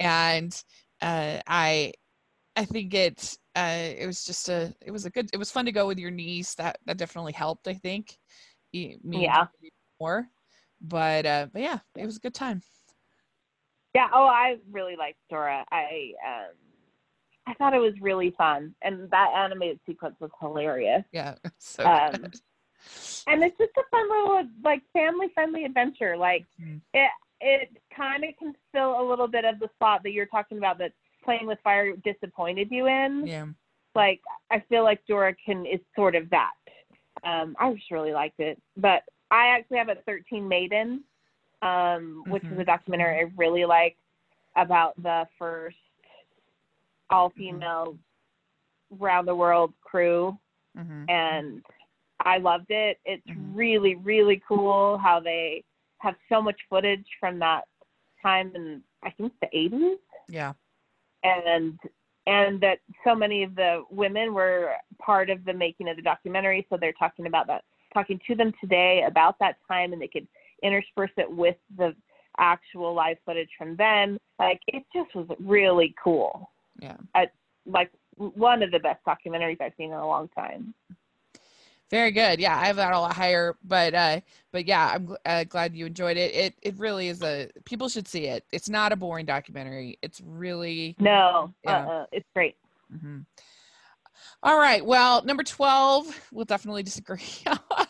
and uh, I I think it uh, it was just a it was a good it was fun to go with your niece. That that definitely helped I think. Me Yeah. more. But uh but yeah it was a good time Yeah. Oh, I really liked Dora. I um, I thought it was really fun, and that animated sequence was hilarious. yeah [LAUGHS] so Um, good. And it's just a fun little like family friendly adventure. Like Mhm. it it kind of can fill a little bit of the spot that you're talking about that playing with fire disappointed you in. yeah Like I feel like Dora can is sort of that. Um, I just really liked it, but I actually have a 13 Maiden, um, which is Mhm. a documentary I really like about the first all female round the world crew hmm and I loved it. It's Mhm. really, really cool how they have so much footage from that time in I think the eighties yeah and and that so many of the women were part of the making of the documentary so they're talking about that talking to them today about that time and they could intersperse it with the actual live footage from them. like it just was really cool. Yeah. Like one of the best documentaries i've seen in a long time. Very good. Yeah I have that a lot higher but uh but yeah I'm gl- uh, glad you enjoyed it. It it really is a people should see it. It's not a boring documentary. It's really no Yeah. uh-uh, it's great. Hmm All right. Well, number 12, we'll definitely disagree [LAUGHS]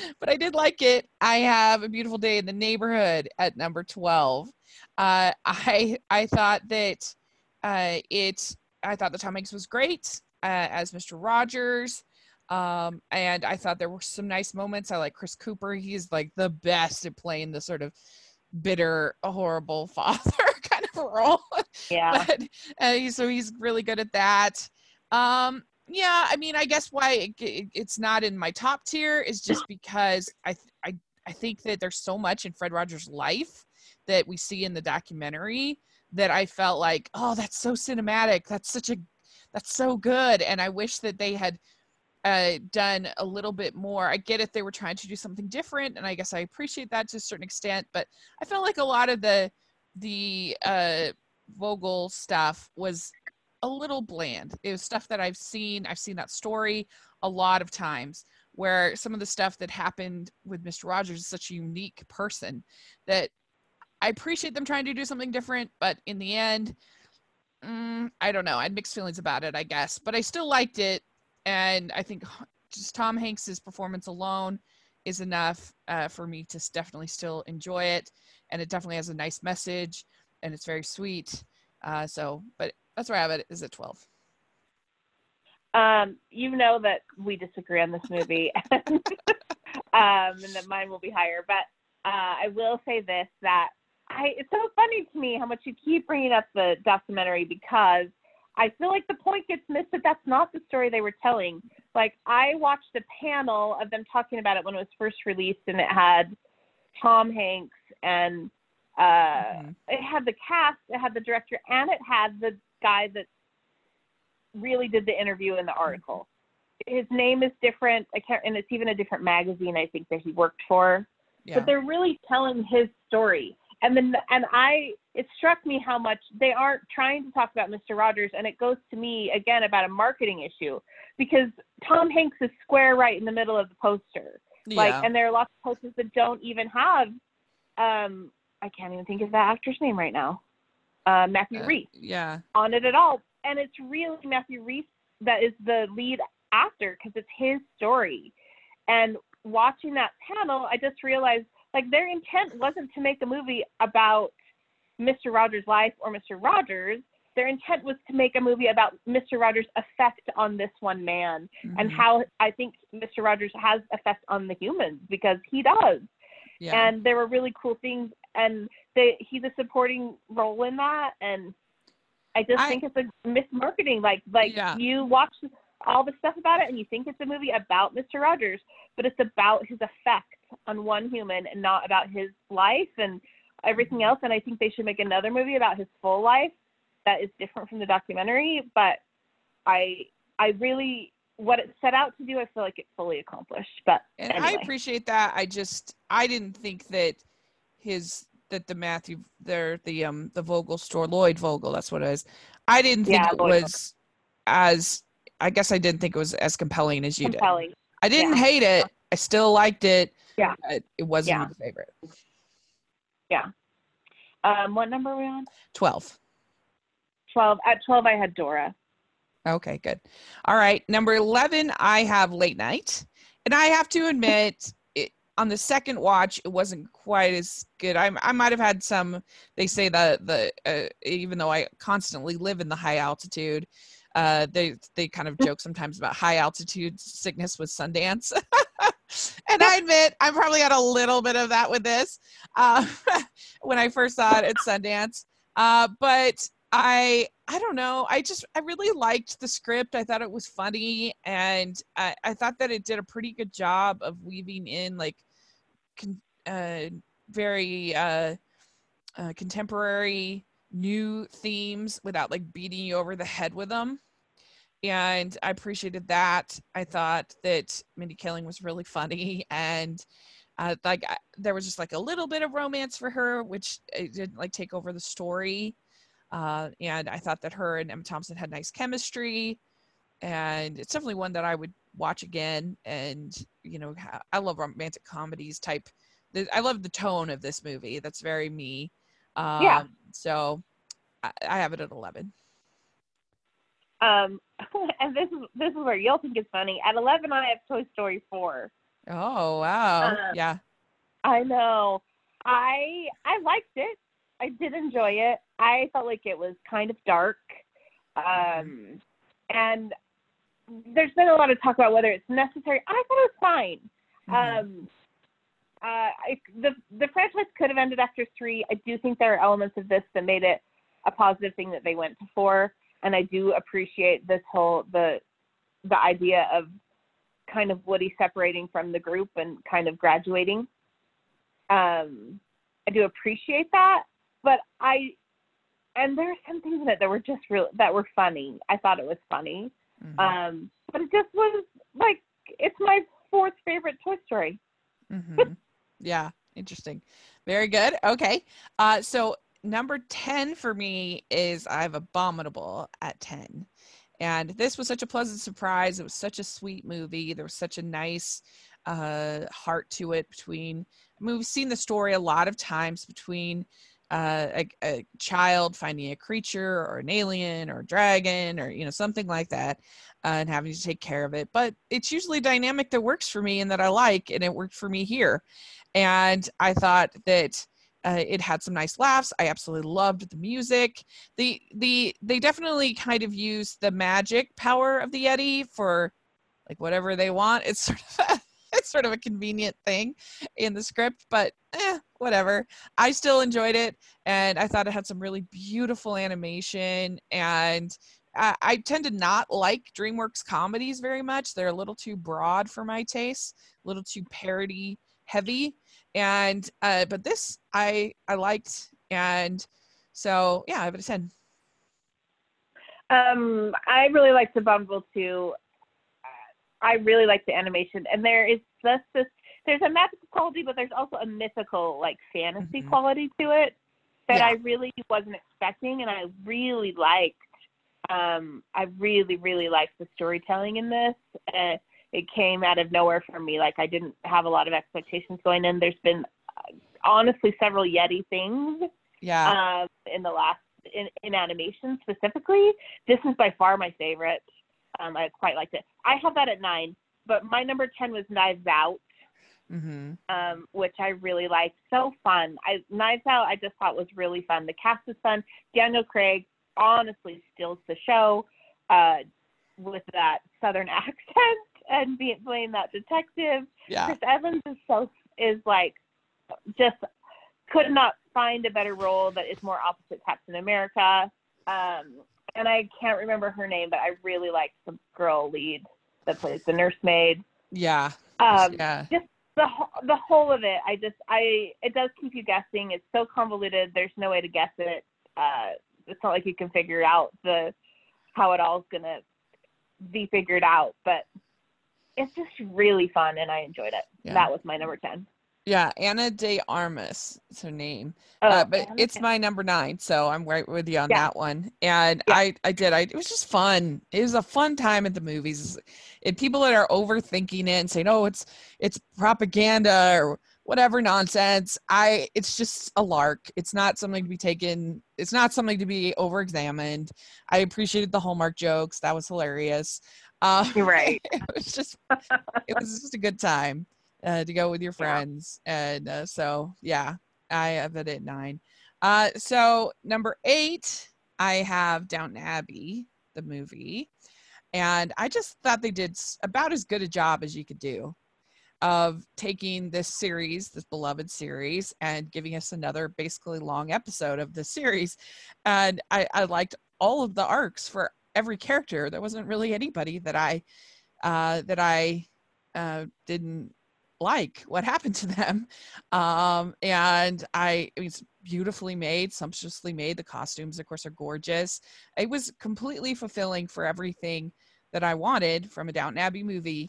[LAUGHS] but I did like it. I have a beautiful day in the neighborhood at number 12. Uh, I I thought that uh, it I thought the Tom Hanks was great uh, as Mr. Rogers. Um, and I thought there were some nice moments. I like Chris Cooper. He's like the best at playing the sort of bitter, horrible [LAUGHS] father [LAUGHS] kind of role yeah but uh, so he's really good at that. Um, yeah, I mean, I guess why it, it- it's not in my top tier is just because I I I think that there's so much in Fred Rogers' life that we see in the documentary that I felt like, oh, that's so cinematic. That's such a that's so good, and I wish that they had uh, done a little bit more. I get it; they were trying to do something different, and I guess I appreciate that to a certain extent. But I felt like a lot of the the uh, Vogel stuff was a little bland. It was stuff that I've seen. I've seen that story a lot of times where some of the stuff that happened with Mr. Rogers is such a unique person that I appreciate them trying to do something different, but in the end, mm, I don't know. I had mixed feelings about it, I guess, but I still liked it, and I think [SIGHS] just Tom Hanks's performance alone is enough uh, for me to definitely still enjoy it, and it definitely has a nice message, and it's very sweet. Uh, so, but that's where I have it. Is at twelve. Um, you know that we disagree on this movie, [LAUGHS] um, and that mine will be higher. But uh, I will say this: that I it's so funny to me how much you keep bringing up the documentary because I feel like the point gets missed that that's not the story they were telling. Like I watched a panel of them talking about it when it was first released, and it had Tom Hanks and uh, mm-hmm. it had the cast, it had the director, and it had the guy that really did the interview in the article. His name is different. I can't, and it's even a different magazine I think that he worked for. Yeah. But they're really telling his story and then and I it struck me how much they aren't trying to talk about Mr. Rogers and it goes to me again about a marketing issue because Tom Hanks is square right in the middle of the poster. Yeah. Like and there are lots of posters that don't even have um I can't even think of that actor's name right now. Uh, Matthew uh, Rhys. Yeah. On it at all. And it's really Matthew Rhys that is the lead actor because it's his story. And watching that panel, I just realized like their intent wasn't to make a movie about Mr. Rogers' life or Mr. Rogers. Their intent was to make a movie about Mr. Rogers' effect on this one man mm-hmm. and how I think Mr. Rogers has effect on the humans because he does. Yeah. And there were really cool things, and they, he's a supporting role in that. And I just I, think it's a mismarketing. Like, like yeah. you watch all the stuff about it, and you think it's a movie about Mr. Rogers, but it's about his effect on one human and not about his life and everything else. And I think they should make another movie about his full life that is different from the documentary. But I I really what it set out to do, I feel like it fully accomplished. But and anyway. I appreciate that. I just I didn't think that his that the Matthew there the um the Vogel store Lloyd Vogel that's what it is. I didn't think yeah, it Lloyd was Vogel. as I guess I didn't think it was as compelling as you compelling. did. I didn't yeah. hate it. I still liked it. Yeah. it wasn't yeah. my favorite. Yeah. Um, what number are we on? 12. 12. At 12, I had Dora. Okay, good. All right. Number 11, I have Late Night. And I have to admit, it, on the second watch, it wasn't quite as good. I, I might have had some, they say that the, uh, even though I constantly live in the high altitude, uh, they they kind of joke sometimes about high altitude sickness with Sundance. [LAUGHS] and I admit I probably had a little bit of that with this uh, [LAUGHS] when I first saw it at Sundance. Uh, but I I don't know. I just I really liked the script. I thought it was funny, and I, I thought that it did a pretty good job of weaving in like con, uh, very uh, uh, contemporary new themes without like beating you over the head with them and I appreciated that. I thought that Mindy Kaling was really funny, [LAUGHS] and uh, like I, there was just like a little bit of romance for her, which it didn't like take over the story. Uh, and I thought that her and Emma Thompson had nice chemistry, and it's definitely one that I would watch again. And you know, I love romantic comedies type. I love the tone of this movie. That's very me. Um, yeah. So I, I have it at eleven. Um, [LAUGHS] and this is this is where you'll think it's funny. At eleven, I have Toy Story four. Oh wow! Um, yeah, I know. I I liked it. I did enjoy it. I felt like it was kind of dark, um, and there's been a lot of talk about whether it's necessary. I thought it was fine. Mm-hmm. Um, uh, I, the the franchise could have ended after three. I do think there are elements of this that made it a positive thing that they went to four and I do appreciate this whole the the idea of kind of Woody separating from the group and kind of graduating. Um, I do appreciate that, but I and there are some things in it that were just real that were funny. I thought it was funny, mm-hmm. um, but it just was like it's my fourth favorite Toy Story. mm-hmm. [LAUGHS] Yeah, interesting. Very good. Okay, uh, so number 10 for me is I have Abominable at 10. And this was such a pleasant surprise. It was such a sweet movie. There was such a nice uh, heart to it between I mean, we've seen the story a lot of times between uh, a, a, child finding a creature or an alien or a dragon or you know something like that uh, and having to take care of it. But it's usually a dynamic that works for me and that i like and it worked for me here. And i thought that uh, it had some nice laughs. I absolutely loved the music. The the they definitely kind of use the magic power of the yeti for like whatever they want. It's [LAUGHS] sort of [LAUGHS] it's sort of a convenient thing in the script, but eh, whatever. I still enjoyed it, and I thought it had some really beautiful animation. And I, I tend to not like DreamWorks comedies very much; they're a little too broad for my taste, a little too parody heavy. And uh, but this I I liked, and so yeah, I have a ten. Um, I really liked Abominable too. I really like the animation, and there is just this. There's a magical quality, but there's also a mythical, like fantasy mm-hmm. quality to it that yeah. I really wasn't expecting, and I really liked. Um, I really, really liked the storytelling in this. Uh, it came out of nowhere for me. Like I didn't have a lot of expectations going in. There's been uh, honestly several Yeti things. Yeah. Um, in the last in, in animation specifically, this is by far my favorite. Um, I quite liked it. I have that at nine, but my number 10 was Knives Out, mm-hmm. um, which I really liked. So fun. I, Knives Out, I just thought was really fun. The cast is fun. Daniel Craig honestly steals the show uh, with that southern [LAUGHS] accent and being playing that detective. Yeah. Chris Evans is so is like just could not find a better role that is more opposite Captain America. Um, and I can't remember her name, but I really liked the girl lead that plays the nursemaid. Yeah. Um, yeah. Just the the whole of it. I just I it does keep you guessing. It's so convoluted. There's no way to guess it. Uh, it's not like you can figure out the how it all's gonna be figured out, but it's just really fun and I enjoyed it. Yeah. That was my number ten. Yeah, Ana de Armas is her name. Oh, uh, but it's my number nine, so I'm right with you on yeah. that one. And yeah. I, I did. I it was just fun. It was a fun time at the movies. And people that are overthinking it and saying, "Oh, it's it's propaganda or whatever nonsense." I it's just a lark. It's not something to be taken. It's not something to be over-examined. I appreciated the Hallmark jokes. That was hilarious. Uh, [LAUGHS] right. it was just it was just a good time uh, to go with your friends. Yeah. And uh, so, yeah, I have it at nine. Uh, so, number eight, I have Downton Abbey, the movie. And I just thought they did about as good a job as you could do of taking this series, this beloved series, and giving us another basically long episode of the series. And I, I liked all of the arcs for every character. There wasn't really anybody that I uh, that I uh, didn't like what happened to them um and i it's beautifully made sumptuously made the costumes of course are gorgeous it was completely fulfilling for everything that i wanted from a downton abbey movie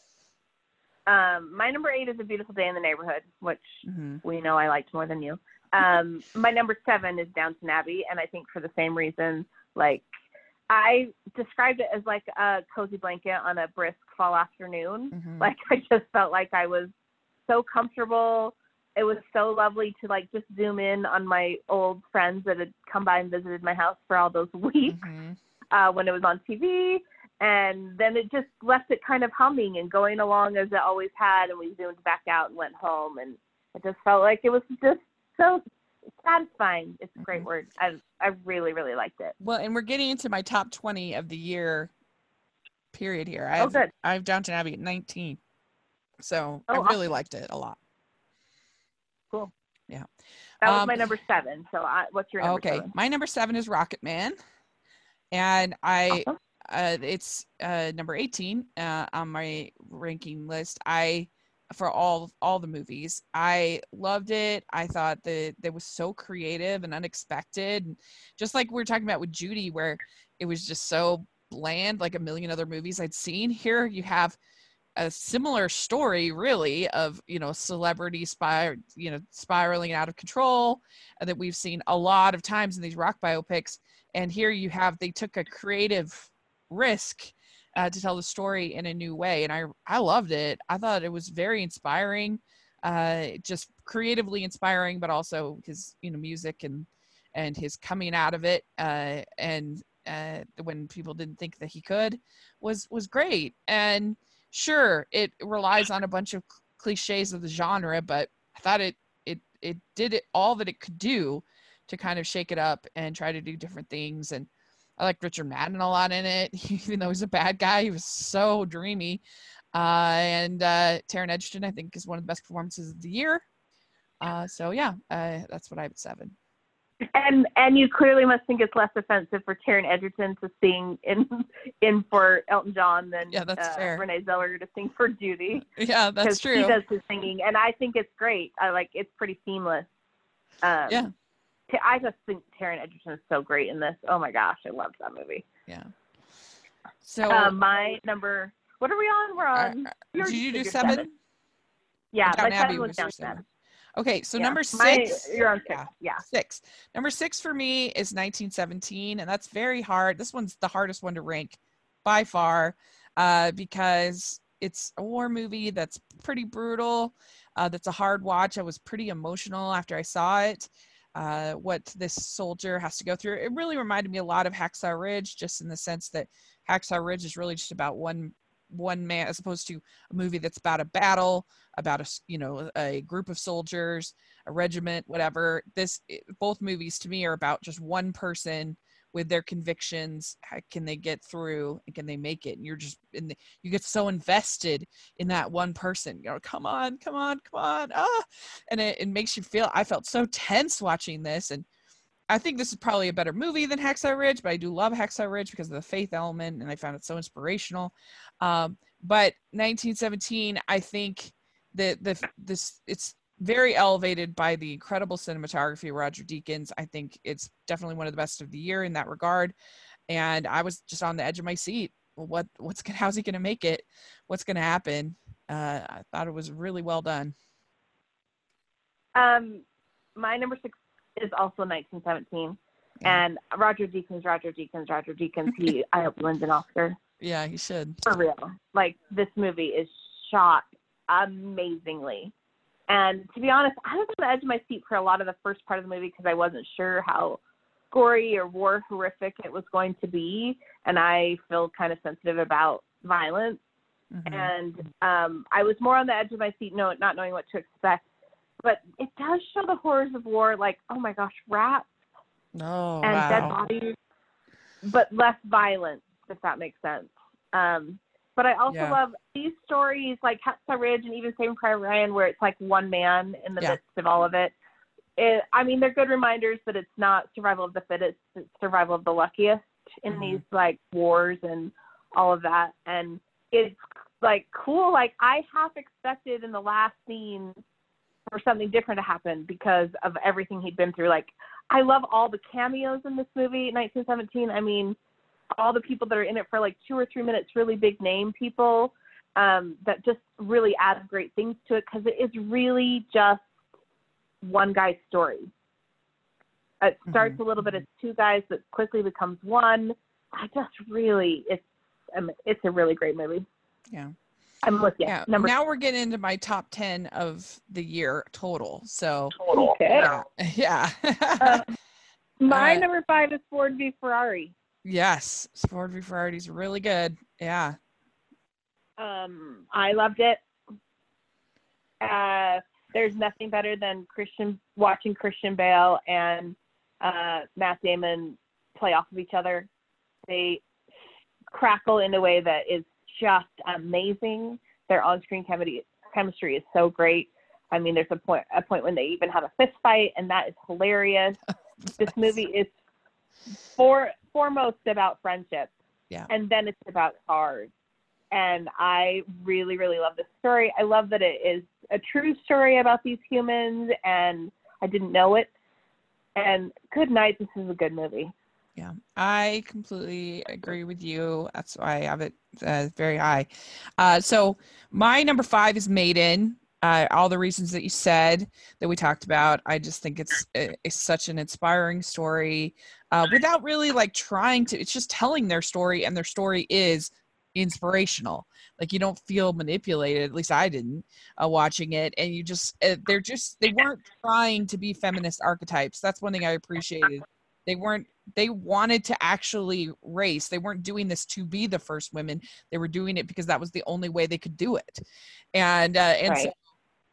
um my number eight is a beautiful day in the neighborhood which mm-hmm. we know i liked more than you um [LAUGHS] my number seven is downton abbey and i think for the same reason like I described it as like a cozy blanket on a brisk fall afternoon. Mm-hmm. Like [LAUGHS] I just felt like I was so comfortable. It was so lovely to like just zoom in on my old friends that had come by and visited my house for all those [LAUGHS] weeks mm-hmm. uh, when it was on TV. And then it just left it kind of humming and going along as it always had. And we zoomed back out and went home. And it just felt like it was just so satisfying. It's a great mm-hmm. word. I I really really liked it. Well, and we're getting into my top twenty of the year period here. I oh, have, oh, good. I have Downton Abbey at nineteen. So oh, I really awesome. liked it a lot. Cool. Yeah. That was um, my number seven. So I, what's your number okay. Seven? My number seven is Rocketman. And I awesome. uh, it's uh, number 18 uh, on my ranking list. I for all all the movies. I loved it. I thought that it was so creative and unexpected. Just like we are talking about with Judy, where it was just so bland, like a million other movies I'd seen. Here you have a similar story really of you know celebrity spir you know spiraling out of control that we've seen a lot of times in these rock biopics and here you have they took a creative risk uh, to tell the story in a new way and i i loved it i thought it was very inspiring uh, just creatively inspiring, but also his you know music and and his coming out of it uh, and uh, when people didn't think that he could was was great. And sure, it relies on a bunch of cliches of the genre, but I thought it it it did it all that it could do to kind of shake it up and try to do different things and I like Richard Madden a lot in it, [LAUGHS] even though he's a bad guy. He was so dreamy. Uh, and uh, Taron Egerton, I think, is one of the best performances of the year. Uh, so yeah, uh, that's what I have at seven. And and you clearly must think it's less offensive for Taron Egerton to sing in [LAUGHS] in for Elton John than yeah, that's uh, fair. Renee Zellweger to sing for Judy. [LAUGHS] Yeah, that's true. He does his singing, and I think it's great. I like it's pretty seamless. Um, yeah. I just think Taron Egerton is so great in this. Oh my gosh, I love that movie. Yeah. So uh, my number. What are we on? We're on. Uh, did you do seven? seven? Yeah, Downton Abbey seven was was down seven. seven. Okay, so Yeah. number My- six. you're on six. Yeah. Yeah. Six. Number six for me is 1917, and that's very hard. This one's the hardest one to rank by far uh, because it's a war movie that's pretty brutal. Uh, that's a hard watch. I was pretty emotional after I saw it. Uh, what this soldier has to go through. It really reminded me a lot of Hacksaw Ridge, just in the sense that Hacksaw Ridge is really just about one one man, as opposed to a movie that's about a battle, about a you know a group of soldiers, a regiment, whatever. This both movies to me are about just one person with their convictions. How can they get through and can they make it? And you're just in the, you get so invested in that one person. You know, come on, come on, come on, ah, and it, it makes you feel. I felt so tense watching this, and I think this is probably a better movie than Hacksaw Ridge, but I do love Hacksaw Ridge because of the faith element, and I found it so inspirational. Um, but 1917, I think that the this it's very elevated by the incredible cinematography of Roger Deakins. I think it's definitely one of the best of the year in that regard. And I was just on the edge of my seat. What what's gonna how's he gonna make it? What's gonna happen? Uh, I thought it was really well done. Um, my number six is also 1917, Yeah. and Roger Deakins, Roger Deakins, Roger Deakins. He, I hope wins an Oscar Yeah, he should. for real. Like this movie is shot amazingly, and to be honest, I was on the edge of my seat for a lot of the first part of the movie because I wasn't sure how gory or war horrific it was going to be, and I feel kind of sensitive about violence. Mhm. and um, I was more on the edge of my seat, no, not knowing what to expect. But it does show the horrors of war, like oh my gosh, rats Oh and dead bodies, but less violence, if that makes sense. Um, but I also Yeah. love these stories, like Hacksaw Ridge and even Saving Private Ryan, where it's like one man in the Yeah. midst of all of it. it. I mean, they're good reminders that it's not survival of the fittest; it's survival of the luckiest in Mhm. these like wars and all of that. And it's like cool. Like I half expected in the last scene for something different to happen because of everything he'd been through. Like I love all the cameos in this movie, 1917. I mean, all the people that are in it for like two or three minutes, really big name people um, that just really add great things to it because it is really just one guy's story. It starts Mhm. a little bit as two guys that quickly becomes one. I just really, it's um, it's a really great movie. Yeah. I'm with you. Yeah. Number now we're getting into my top 10 of the year total. So, total. yeah. [LAUGHS] Yeah. Um, [LAUGHS] my Uh, number five is Ford v Ferrari. Yes. Ford v Ferrari is really good. Yeah. Um, I loved it. Uh, there's nothing better than Christian watching Christian Bale and uh, Matt Damon play off of each other. They crackle in a way that is just amazing. Their on-screen chemistry chemistry is so great. I mean, there's a point a point when they even have a fist fight, and that is hilarious. [LAUGHS] this movie is for foremost about friendship. Yeah. And then it's about cars. And I really, really love this story. I love that it is a true story about these humans and I didn't know it. And good night, this is a good movie. Yeah, I completely agree with you. That's why I have it uh, very high. Uh, so my number five is Maiden. Uh, all the reasons that you said that we talked about, I just think it's, it's such an inspiring story uh, without really like trying to. It's just telling their story, and their story is inspirational. Like you don't feel manipulated at least i didn't uh, watching it and you just uh, they're just they weren't trying to be feminist archetypes. That's one thing i appreciated. They weren't they wanted to actually race. They weren't doing this to be the first women. They were doing it because that was the only way they could do it. And uh and right. so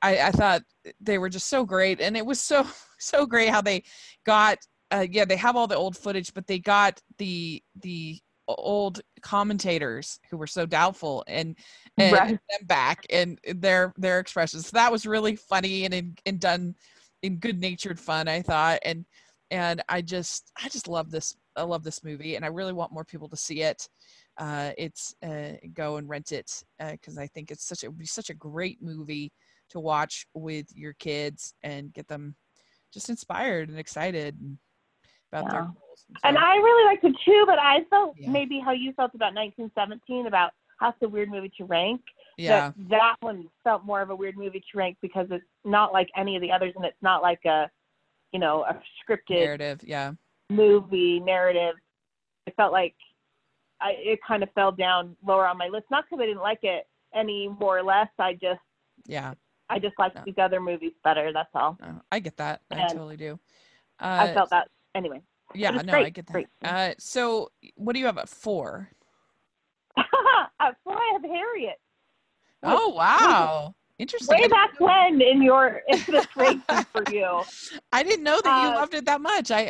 I, I thought they were just so great and it was so [LAUGHS] so great how they got uh, yeah they have all the old footage but they got the the old commentators who were so doubtful and and right. them back and their their expressions. So that was really funny and in, and done in good natured fun, I thought. And and I just I just love this I love this movie and I really want more people to see it. Uh, it's uh, go and rent it because uh, I think it's such a, it would be such a great movie to watch with your kids and get them just inspired and excited about yeah. their and I really liked it too, but I felt yeah. maybe how you felt about 1917 about how it's a weird movie to rank. Yeah. That, that one felt more of a weird movie to rank because it's not like any of the others, and it's not like a, you know, a scripted narrative. Yeah. Movie narrative. It felt like I, it kind of fell down lower on my list. Not because I didn't like it any more or less. I just. Yeah. I just like no. these other movies better. That's all. No, I get that. I totally do. Uh, I felt that anyway. Yeah, no, great. I get that. Uh, so, what do you have at four? [LAUGHS] at four, I have Harriet. Oh wow, interesting. Way back when in your [LAUGHS] infinite ranking for you. [LAUGHS] I didn't know that you uh, loved it that much. I,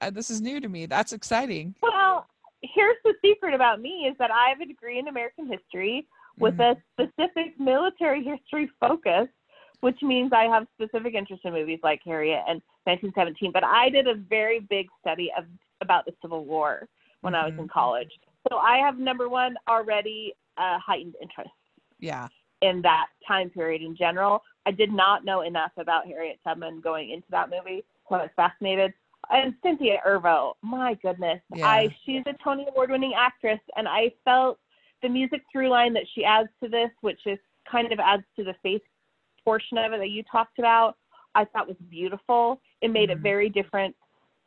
I, uh, this is new to me. That's exciting. Well, here's the secret about me: is that I have a degree in American history with mm-hmm. a specific military history focus which means I have specific interest in movies like Harriet and 1917. But I did a very big study of about the Civil War when mm-hmm. I was in mm-hmm. college. So I have number one already a heightened interest. Yeah. In that time period in general, I did not know enough about Harriet Tubman going into that movie, so I was fascinated. And Cynthia Erivo, my goodness, yeah. I she's a Tony Award-winning actress, and I felt the music through line that she adds to this, which is kind of adds to the faith portion of it that you talked about, I thought was beautiful. It made mm-hmm. it very different.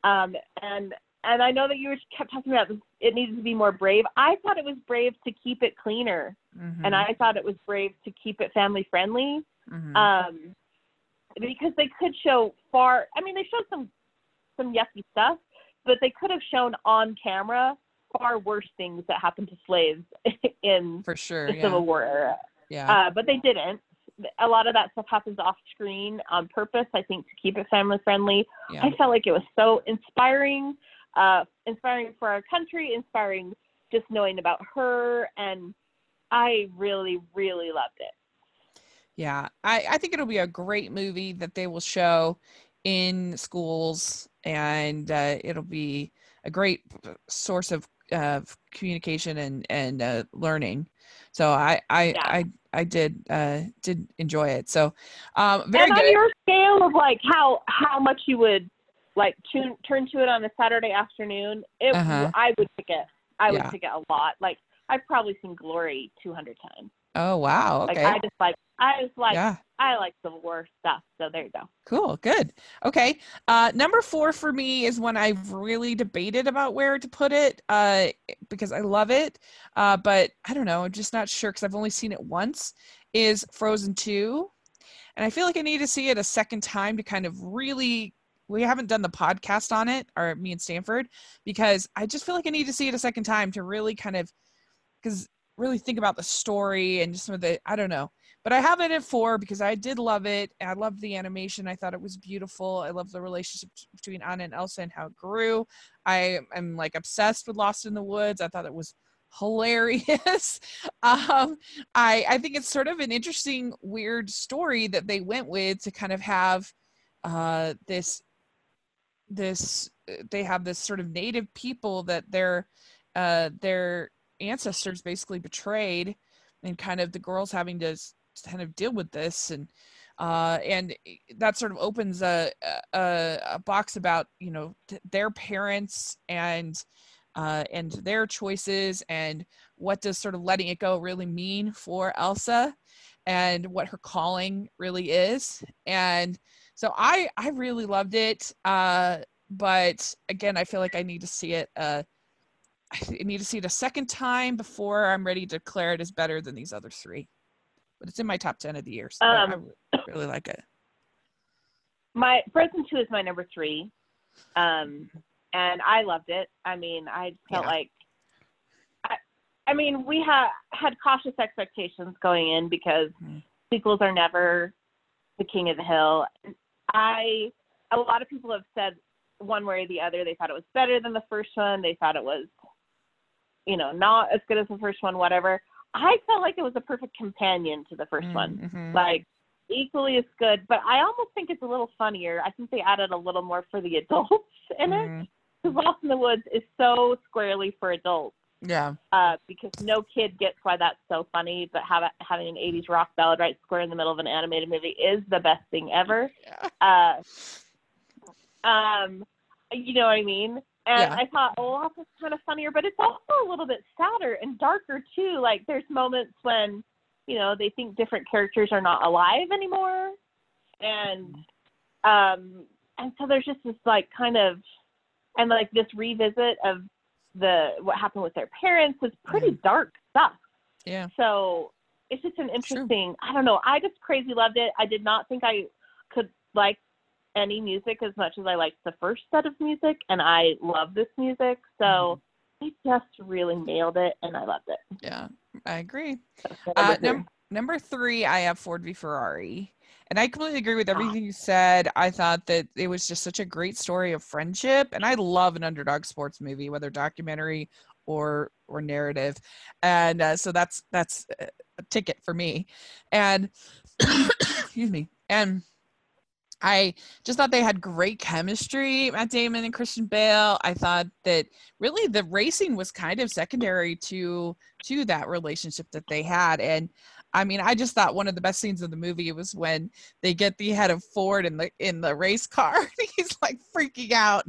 Um, and and I know that you kept talking about it needed to be more brave. I thought it was brave to keep it cleaner, mm-hmm. and I thought it was brave to keep it family friendly. Mm-hmm. Um, because they could show far. I mean, they showed some some yucky stuff, but they could have shown on camera far worse things that happened to slaves [LAUGHS] in for sure the yeah. Civil War era. Yeah, uh, but they didn't a lot of that stuff happens off screen on purpose, I think, to keep it family friendly. Yeah. I felt like it was so inspiring, uh, inspiring for our country, inspiring just knowing about her, and I really, really loved it. Yeah, I, I think it'll be a great movie that they will show in schools, and uh, it'll be a great source of, of communication and and uh, learning. So I I yeah. I I did uh did enjoy it. So um very and good. on your scale of like how how much you would like tune turn to it on a Saturday afternoon, it uh-huh. I would pick it. I would yeah. pick it a lot. Like I've probably seen Glory 200 times. Oh wow! Okay. Like I just like I just like yeah. I like Civil War stuff. So there you go. Cool. Good. Okay. Uh, number four for me is when I've really debated about where to put it uh, because I love it, uh, but I don't know. I'm just not sure because I've only seen it once. Is Frozen two, and I feel like I need to see it a second time to kind of really. We haven't done the podcast on it, or me and Stanford, because I just feel like I need to see it a second time to really kind of because really think about the story and just some of the I don't know. But I have it at four because I did love it. I loved the animation. I thought it was beautiful. I love the relationship between Anna and Elsa and how it grew. I am like obsessed with Lost in the Woods. I thought it was hilarious. [LAUGHS] um, I I think it's sort of an interesting, weird story that they went with to kind of have uh, this this they have this sort of native people that they're uh, they're ancestors basically betrayed and kind of the girls having to kind of deal with this and uh, and that sort of opens a, a, a box about you know their parents and uh, and their choices and what does sort of letting it go really mean for Elsa and what her calling really is and so I I really loved it uh, but again I feel like I need to see it uh, I need to see it a second time before I'm ready to declare it as better than these other three. But it's in my top ten of the year, so um, I really like it. My Frozen Two is my number three, um, and I loved it. I mean, I felt yeah. like, I, I mean, we had had cautious expectations going in because mm-hmm. sequels are never the king of the hill. I a lot of people have said one way or the other they thought it was better than the first one. They thought it was you know, not as good as the first one, whatever. I felt like it was a perfect companion to the 1st mm-hmm. one. Like equally as good, but I almost think it's a little funnier. I think they added a little more for the [LAUGHS] adults in mm-hmm. it. Because Lost in the Woods is so squarely for adults. Yeah. Uh, because no kid gets why that's so funny, but have, having an 80s rock ballad right square in the middle of an animated movie is the best thing ever. [LAUGHS] Yeah. Uh, um, you know what I mean? And yeah. I thought, oh, that's kind of funnier, but it's also a little bit sadder and darker too. Like there's moments when, you know, they think different characters are not alive anymore, and um, and so there's just this like kind of, and like this revisit of the what happened with their parents is pretty mm. dark stuff. Yeah. So it's just an interesting. I don't know. I just crazy loved it. I did not think I could like any music as much as I liked the first set of music, and I love this music. So mm-hmm. they just really nailed it, and I loved it. Yeah, I agree. Uh, num- number three, I have Ford v Ferrari. And I completely agree with everything you said. I thought that it was just such a great story of friendship. And I love an underdog sports movie, whether documentary or or narrative. And uh, so that's that's a ticket for me. And [COUGHS] excuse me. And I just thought they had great chemistry, Matt Damon and Christian Bale. I thought that really the racing was kind of secondary to to that relationship that they had. And I mean, I just thought one of the best scenes of the movie was when they get the head of Ford in the in the race car. [LAUGHS] He's like freaking out.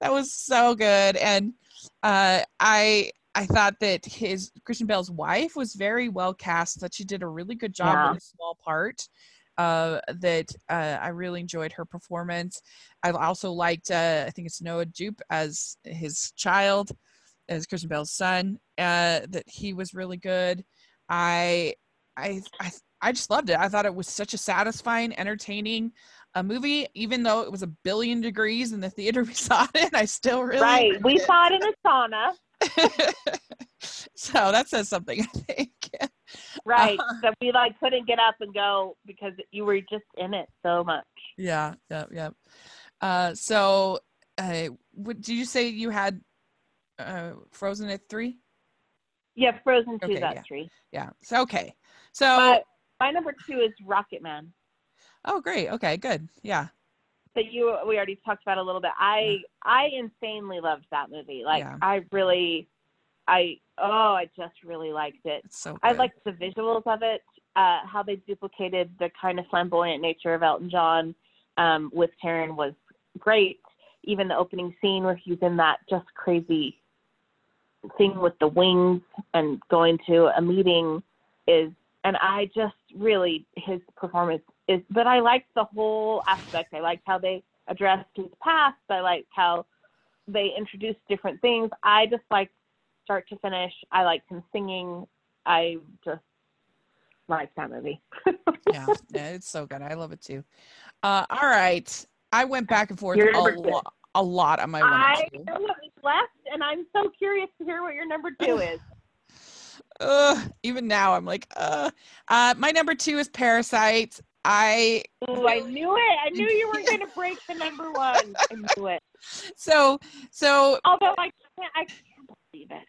That was so good. And uh, I I thought that his Christian Bale's wife was very well cast. That she did a really good job yeah. with a small part uh, that uh, I really enjoyed her performance. I also liked, uh, I think it's Noah Jupe as his child, as Christian Bale's son. Uh, that he was really good. I, I, I, I just loved it. I thought it was such a satisfying, entertaining a uh, movie, even though it was a billion degrees in the theater [LAUGHS] we saw it. in. I still really right. We it. saw it in a sauna. [LAUGHS] so that says something, I think. Right. Uh, [LAUGHS] so we like couldn't get up and go because you were just in it so much. Yeah. Yeah. Yeah. Uh, so, uh, what, did you say you had uh, Frozen at three? Yeah, Frozen two okay, at yeah. three. Yeah. So okay. So my number two is Rocket Man. Oh, great. Okay, good. Yeah. So you we already talked about a little bit. I. I insanely loved that movie. Like. I really I oh, I just really liked it. It's so good. I liked the visuals of it, uh, how they duplicated the kind of flamboyant nature of Elton John um, with Taron was great. Even the opening scene where he's in that just crazy thing with the wings and going to a meeting is, and I just really his performance is. But I liked the whole aspect. I liked how they addressed his past. I liked how they introduced different things. I just liked start to finish. I liked him singing. I just liked that movie. [LAUGHS] yeah, it's so good. I love it too. Uh, all right, I went back and forth a, lo- a lot on my one. I know what was left, and I'm so curious to hear what your number two [LAUGHS] is. uh, even now, I'm like, uh, uh, my number two is Parasite. I Ooh, I knew it. I knew you were going to break the number one. I knew it. [LAUGHS] So, so although I can't, I can't believe it.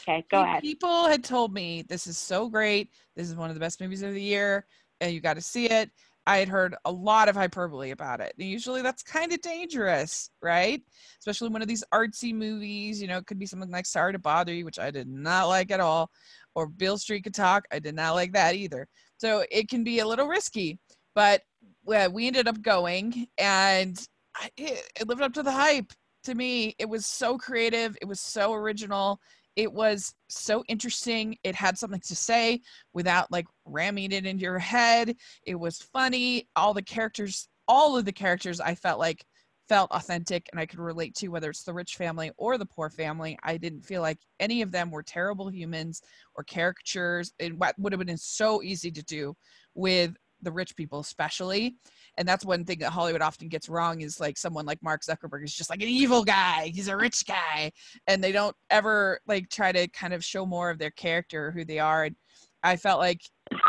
Okay, go ahead. People had told me this is so great. This is one of the best movies of the year. And you got to see it. I had heard a lot of hyperbole about it. And usually that's kind of dangerous, right? Especially one of these artsy movies. You know, it could be something like Sorry to Bother You, which I did not like at all, or Beale Street Could Talk. I did not like that either. So it can be a little risky. But we ended up going, and it, it lived up to the hype. To me, it was so creative. It was so original it was so interesting. It had something to say without like ramming it into your head. It was funny. All the characters, all of the characters, I felt like felt authentic and I could relate to, whether it's the rich family or the poor family. I didn't feel like any of them were terrible humans or caricatures. It would have been so easy to do with the rich people, especially. And that's one thing that Hollywood often gets wrong is like someone like Mark Zuckerberg is just like an evil guy. He's a rich guy. And they don't ever like try to kind of show more of their character, who they are. And I felt like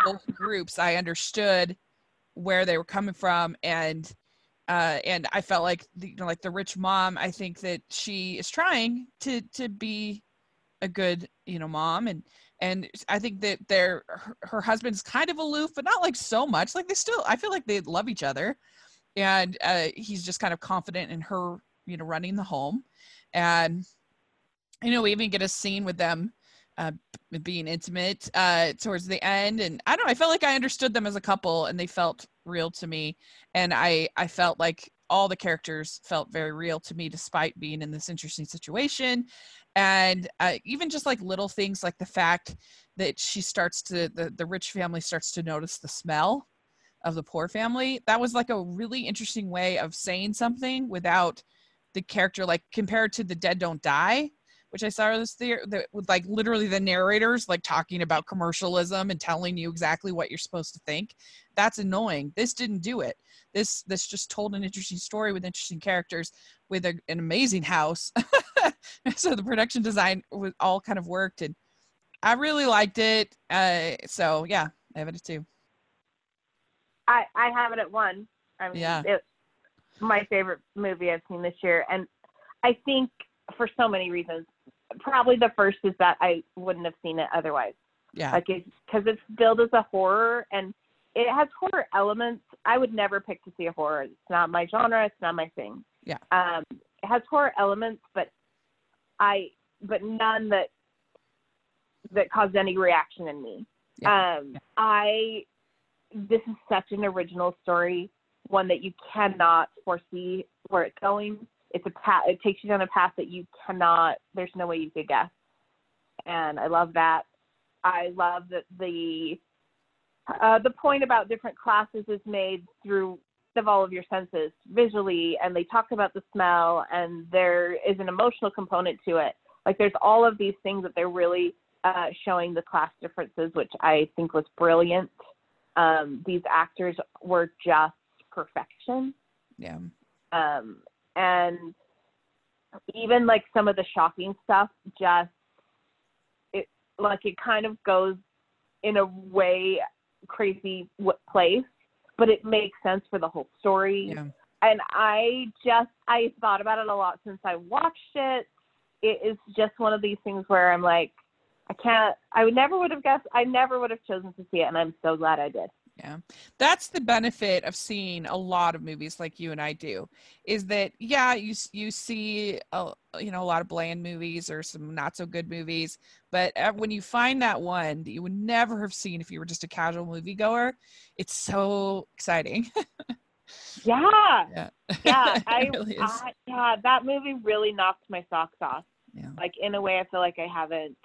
both groups, I understood where they were coming from and uh, and I felt like the, you know, like the rich mom. I think that she is trying to to be a good you know mom, and and I think that their her, her husband's kind of aloof, but not like so much. Like they still, I feel like they love each other, and uh, he's just kind of confident in her, you know, running the home, and you know we even get a scene with them uh, being intimate uh, towards the end and i don't know i felt like i understood them as a couple and they felt real to me and i i felt like all the characters felt very real to me despite being in this interesting situation. And uh, even just like little things like the fact that she starts to the, the rich family starts to notice the smell of the poor family that was like a really interesting way of saying something without the character like compared to the dead don't die which I saw this there that with like literally the narrators like talking about commercialism and telling you exactly what you're supposed to think. That's annoying. This didn't do it. This this just told an interesting story with interesting characters with a, an amazing house. [LAUGHS] so the production design was all kind of worked and I really liked it. Uh, so yeah, I have it at two. I I have it at one. I mean, yeah. it's my favorite movie I've seen this year, and I think for so many reasons probably the first is that I wouldn't have seen it otherwise. Yeah. Like it's because it's billed as a horror and it has horror elements. I would never pick to see a horror. It's not my genre. It's not my thing. Yeah. Um, it has horror elements, but I, but none that that caused any reaction in me. Yeah. Um, yeah. I, this is such an original story, one that you cannot foresee where it's going it's a path it takes you down a path that you cannot there's no way you could guess. And i love that. I love that the uh, the point about different classes is made through of all of your senses visually and they talk about the smell and there is an emotional component to it. Like there's all of these things that they're really uh, showing the class differences which i think was brilliant. Um, these actors were just perfection. Yeah. Um, and even like some of the shocking stuff just it like it kind of goes in a way crazy place but it makes sense for the whole story. Yeah. and i just i thought about it a lot since i watched it. It is just one of these things where i'm like i can't i would never would have guessed i never would have chosen to see it and i'm so glad i did yeah. That's the benefit of seeing a lot of movies like you and I do is that yeah, you you see a, you know a lot of bland movies or some not so good movies, but uh, when you find that one that you would never have seen if you were just a casual moviegoer, it's so exciting. yeah. [LAUGHS] Yeah. Yeah, [LAUGHS] I, really I yeah, that movie really knocked my socks off. Yeah. Like in a way I feel like I haven't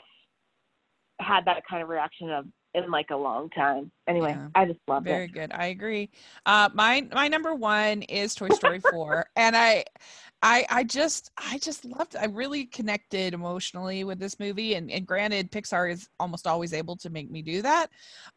had that kind of reaction of in like a long time. Anyway, yeah. I just love it. Very good. I agree. Uh, my my number one is Toy Story four, and I. I, I just I just loved I really connected emotionally with this movie and, and granted Pixar is almost always able to make me do that.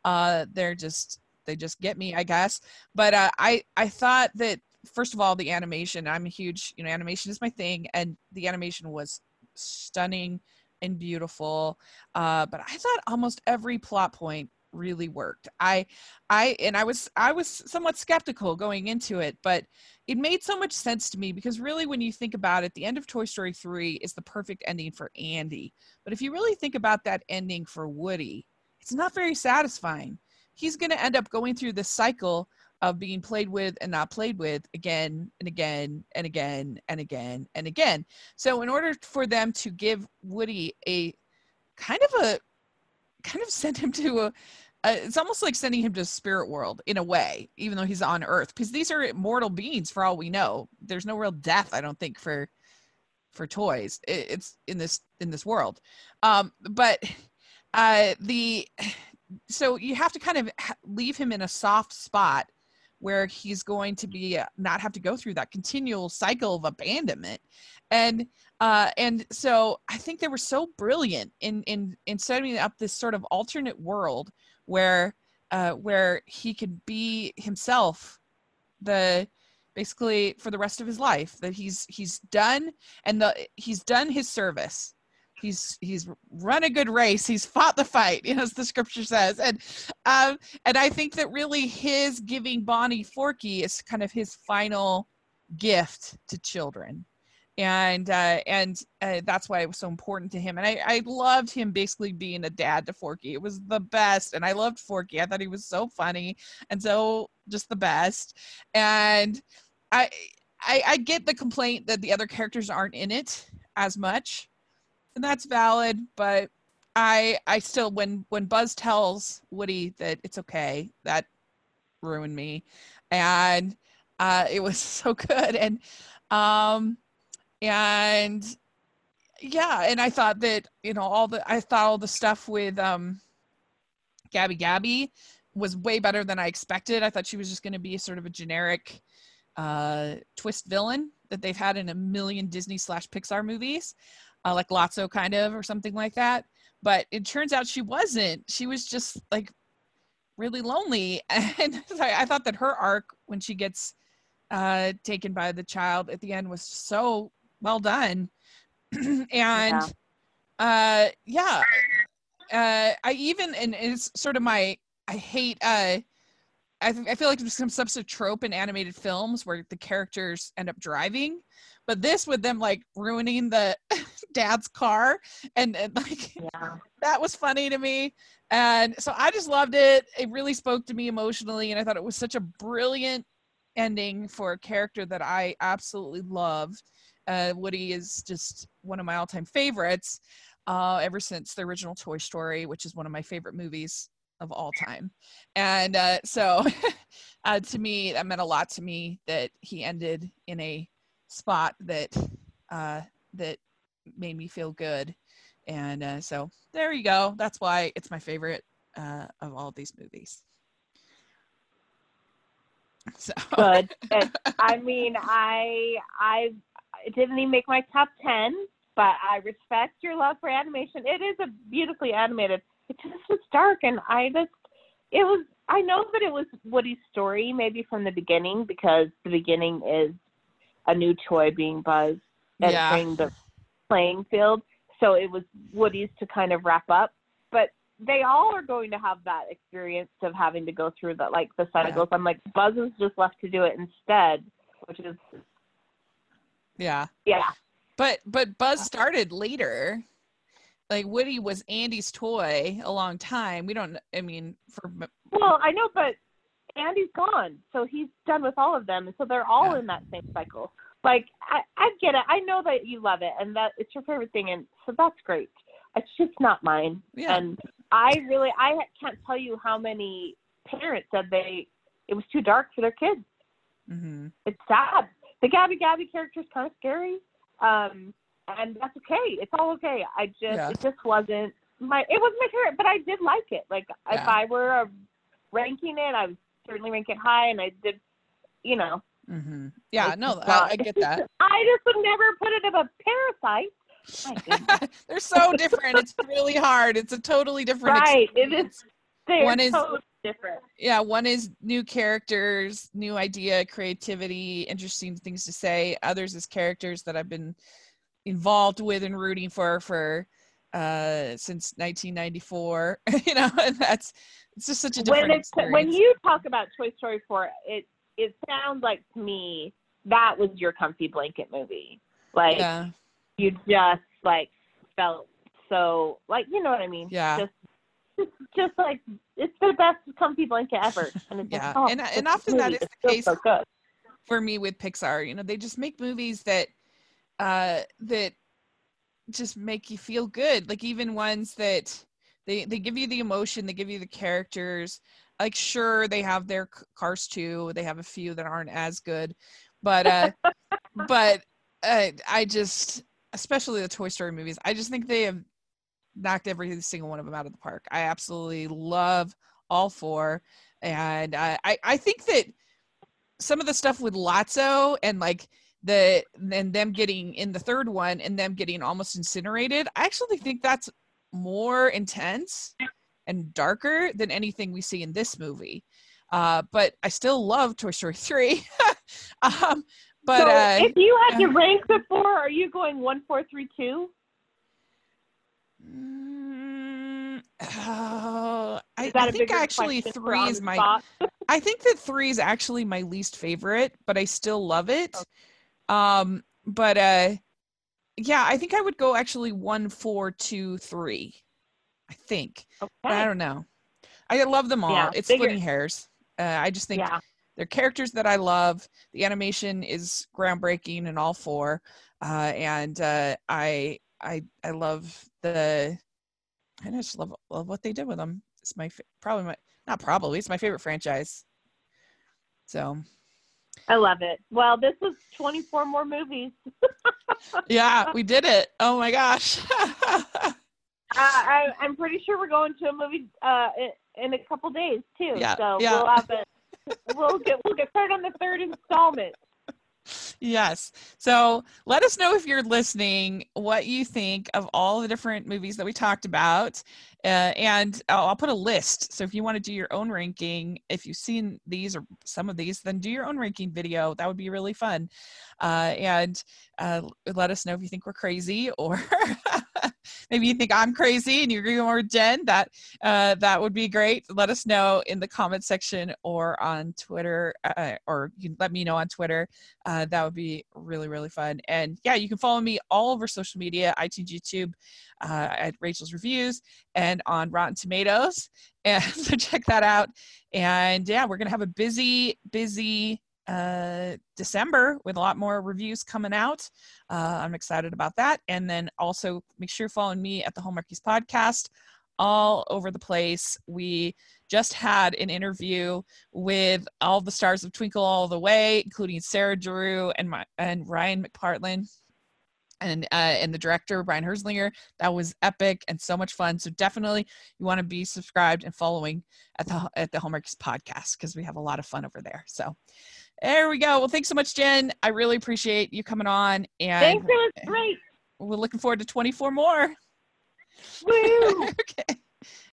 Uh they're just they just get me, I guess. But uh, I I thought that first of all the animation, I'm a huge, you know, animation is my thing and the animation was stunning and beautiful. Uh, but I thought almost every plot point really worked. I I and I was I was somewhat skeptical going into it, but it made so much sense to me because really when you think about it, the end of Toy Story 3 is the perfect ending for Andy. But if you really think about that ending for Woody, it's not very satisfying. He's going to end up going through this cycle of being played with and not played with again and again and again and again and again. So in order for them to give Woody a kind of a kind of send him to a, it's almost like sending him to spirit world in a way, even though he's on Earth, because these are mortal beings for all we know. There's no real death, I don't think, for for toys. It, it's in this in this world, um, but uh, the so you have to kind of leave him in a soft spot where he's going to be uh, not have to go through that continual cycle of abandonment. And uh and so i think they were so brilliant in in in setting up this sort of alternate world where uh where he could be himself the basically for the rest of his life that he's he's done and the he's done his service he's he's run a good race. He's fought the fight you [LAUGHS] know as the scripture says. And um and i think that really his giving bonnie forky is kind of his final gift to children. And uh and uh, that's why it was so important to him. And i i loved him basically being a dad to forky it was the best. And i loved forky i thought he was so funny and so just the best. And i i, I get the complaint that the other characters aren't in it as much and that's valid but i i still when when buzz tells woody that it's okay that ruined me. And uh it was [LAUGHS] so good. And um and yeah and i thought that you know all the i thought all the stuff with um gabby gabby was way better than i expected. I thought she was just going to be sort of a generic uh twist villain that they've had in a million disney slash pixar movies uh, like Lotso kind of or something like that. But it turns out she wasn't. She was just like really lonely. [LAUGHS] And I, thought that her arc when she gets uh, taken by the child at the end was so well done. [CLEARS THROAT] and yeah. uh yeah. Uh I even and it's sort of my I hate uh I, th- I feel like there's some subs of trope in animated films where the characters end up driving but this with them like ruining the [LAUGHS] dad's car and, and like yeah. that was funny to me and so i just loved it it really spoke to me emotionally and i thought it was such a brilliant ending for a character that i absolutely love. uh, woody is just one of my all-time favorites uh, ever since the original toy story which is one of my favorite movies of all time and uh, so [LAUGHS] uh, to me that meant a lot to me that he ended in a spot that uh, that made me feel good. And uh, so there you go. That's why it's my favorite uh, of all these movies. So [LAUGHS] good. I mean, I I didn't even make my top ten, but I respect your love for animation. It is a beautifully animated. It just was dark, and I just it was. I know that it was Woody's story, maybe from the beginning, because the beginning is a new toy being Buzz entering yeah. the playing field. So it was Woody's to kind of wrap up. But they all are going to have that experience of having to go through that, like the cycles. Yeah. I'm like, Buzz is just left to do it instead, which is. Yeah. Yeah. But but Buzz started later. Like Woody was Andy's toy a long time. We don't. I mean, for. Well, I know, but Andy's gone, so he's done with all of them, and so they're all yeah. in that same cycle. Like I, I get it. I know that you love it, and that it's your favorite thing, and so that's great. It's just not mine. Yeah. And I really, I can't tell you how many parents said they it was too dark for their kids. Mm-hmm. It's sad. The Gabby Gabby character is kind of scary, um, and that's okay. It's all okay. I just yeah. it just wasn't my it was my favorite, but I did like it. Like yeah. if I were a, ranking it, I would certainly rank it high, and I did, you know. Mm-hmm. Yeah, no, I, I, get that. [LAUGHS] I just would never put it above Parasite. [LAUGHS] They're so different. it's really hard. It's a totally different. Right. Experience. It is. One is totally different. Yeah, one is new characters, new idea, creativity, interesting things to say. Others is characters that I've been involved with and rooting for for uh since 1994 [LAUGHS] you know and that's it's just such a different when it's experience. when you talk about Toy Story 4, it it sounds like to me that was your comfy blanket movie. Like yeah. you just like felt so like you know what I mean? Yeah. Just just, just like it's the best comfy blanket ever. [LAUGHS] And yeah, like, oh, and and often that is the case so for me with Pixar. You know, they just make movies that uh that just make you feel good. Like even ones that they they give you the emotion they give you the characters. Like sure they have their cars too they have a few that aren't as good but uh [LAUGHS] but uh, i just especially the toy story movies i just think they have knocked every single one of them out of the park. I absolutely love all four and i i, I think that some of the stuff with Lotso and like the and them getting in the third one and them getting almost incinerated, I actually think that's more intense and darker than anything we see in this movie. Uh, but I still love Toy Story 3. [LAUGHS] um, but so uh, if you had to rank the four, are you going one, four, three, two? Mm, [SIGHS] oh, I, I think actually three is my. [LAUGHS] I think that three is actually my least favorite, but I still love it. Okay. Um, but uh, yeah, I think I would go actually one, four, two, three. I think. Okay. But I don't know. I love them all. Yeah, it's bigger. splitting hairs. Uh, I just think yeah. they're characters that I love. The animation is groundbreaking in all four, uh, and uh, I I I love the. I just love love what they did with them. It's my probably my not probably it's my favorite franchise. So. I love it. Well, this was 24 more movies. [LAUGHS] yeah, we did it. Oh my gosh. [LAUGHS] uh, I, I'm pretty sure we're going to a movie uh, in a couple days too. Yeah, so yeah. we'll have it. We'll get we'll get started on the third installment. Yes. So let us know if you're listening what you think of all the different movies that we talked about. Uh, and I'll, I'll, put a list. So if you want to do your own ranking, if you've seen these or some of these, then do your own ranking video. That would be really fun. Uh, and uh, let us know if you think we're crazy or [LAUGHS] maybe you think I'm crazy and you agree more with Jen, that uh, that would be great. Let us know in the comment section or on Twitter, uh, or you can let me know on Twitter. Uh, that would be really really fun. And yeah, you can follow me all over social media, iTunes, YouTube, uh, at Rachel's Reviews, and on Rotten Tomatoes. [LAUGHS] And so check that out. And yeah, we're gonna have a busy busy uh, December with a lot more reviews coming out. Uh, I'm excited about that. And then also make sure you're following me at the Hallmarkies podcast all over the place. We just had an interview with all the stars of Twinkle All the Way, including Sarah Drew and my and Ryan McPartlin. And uh, and the director Brian Herzlinger, that was epic and so much fun. So definitely you want to be subscribed and following at the at the Hallmarkies podcast because we have a lot of fun over there. So there we go. Well, thanks so much, Jen. I really appreciate you coming on. And thanks, it was great. We're looking forward to 24 more. Woo! [LAUGHS] okay.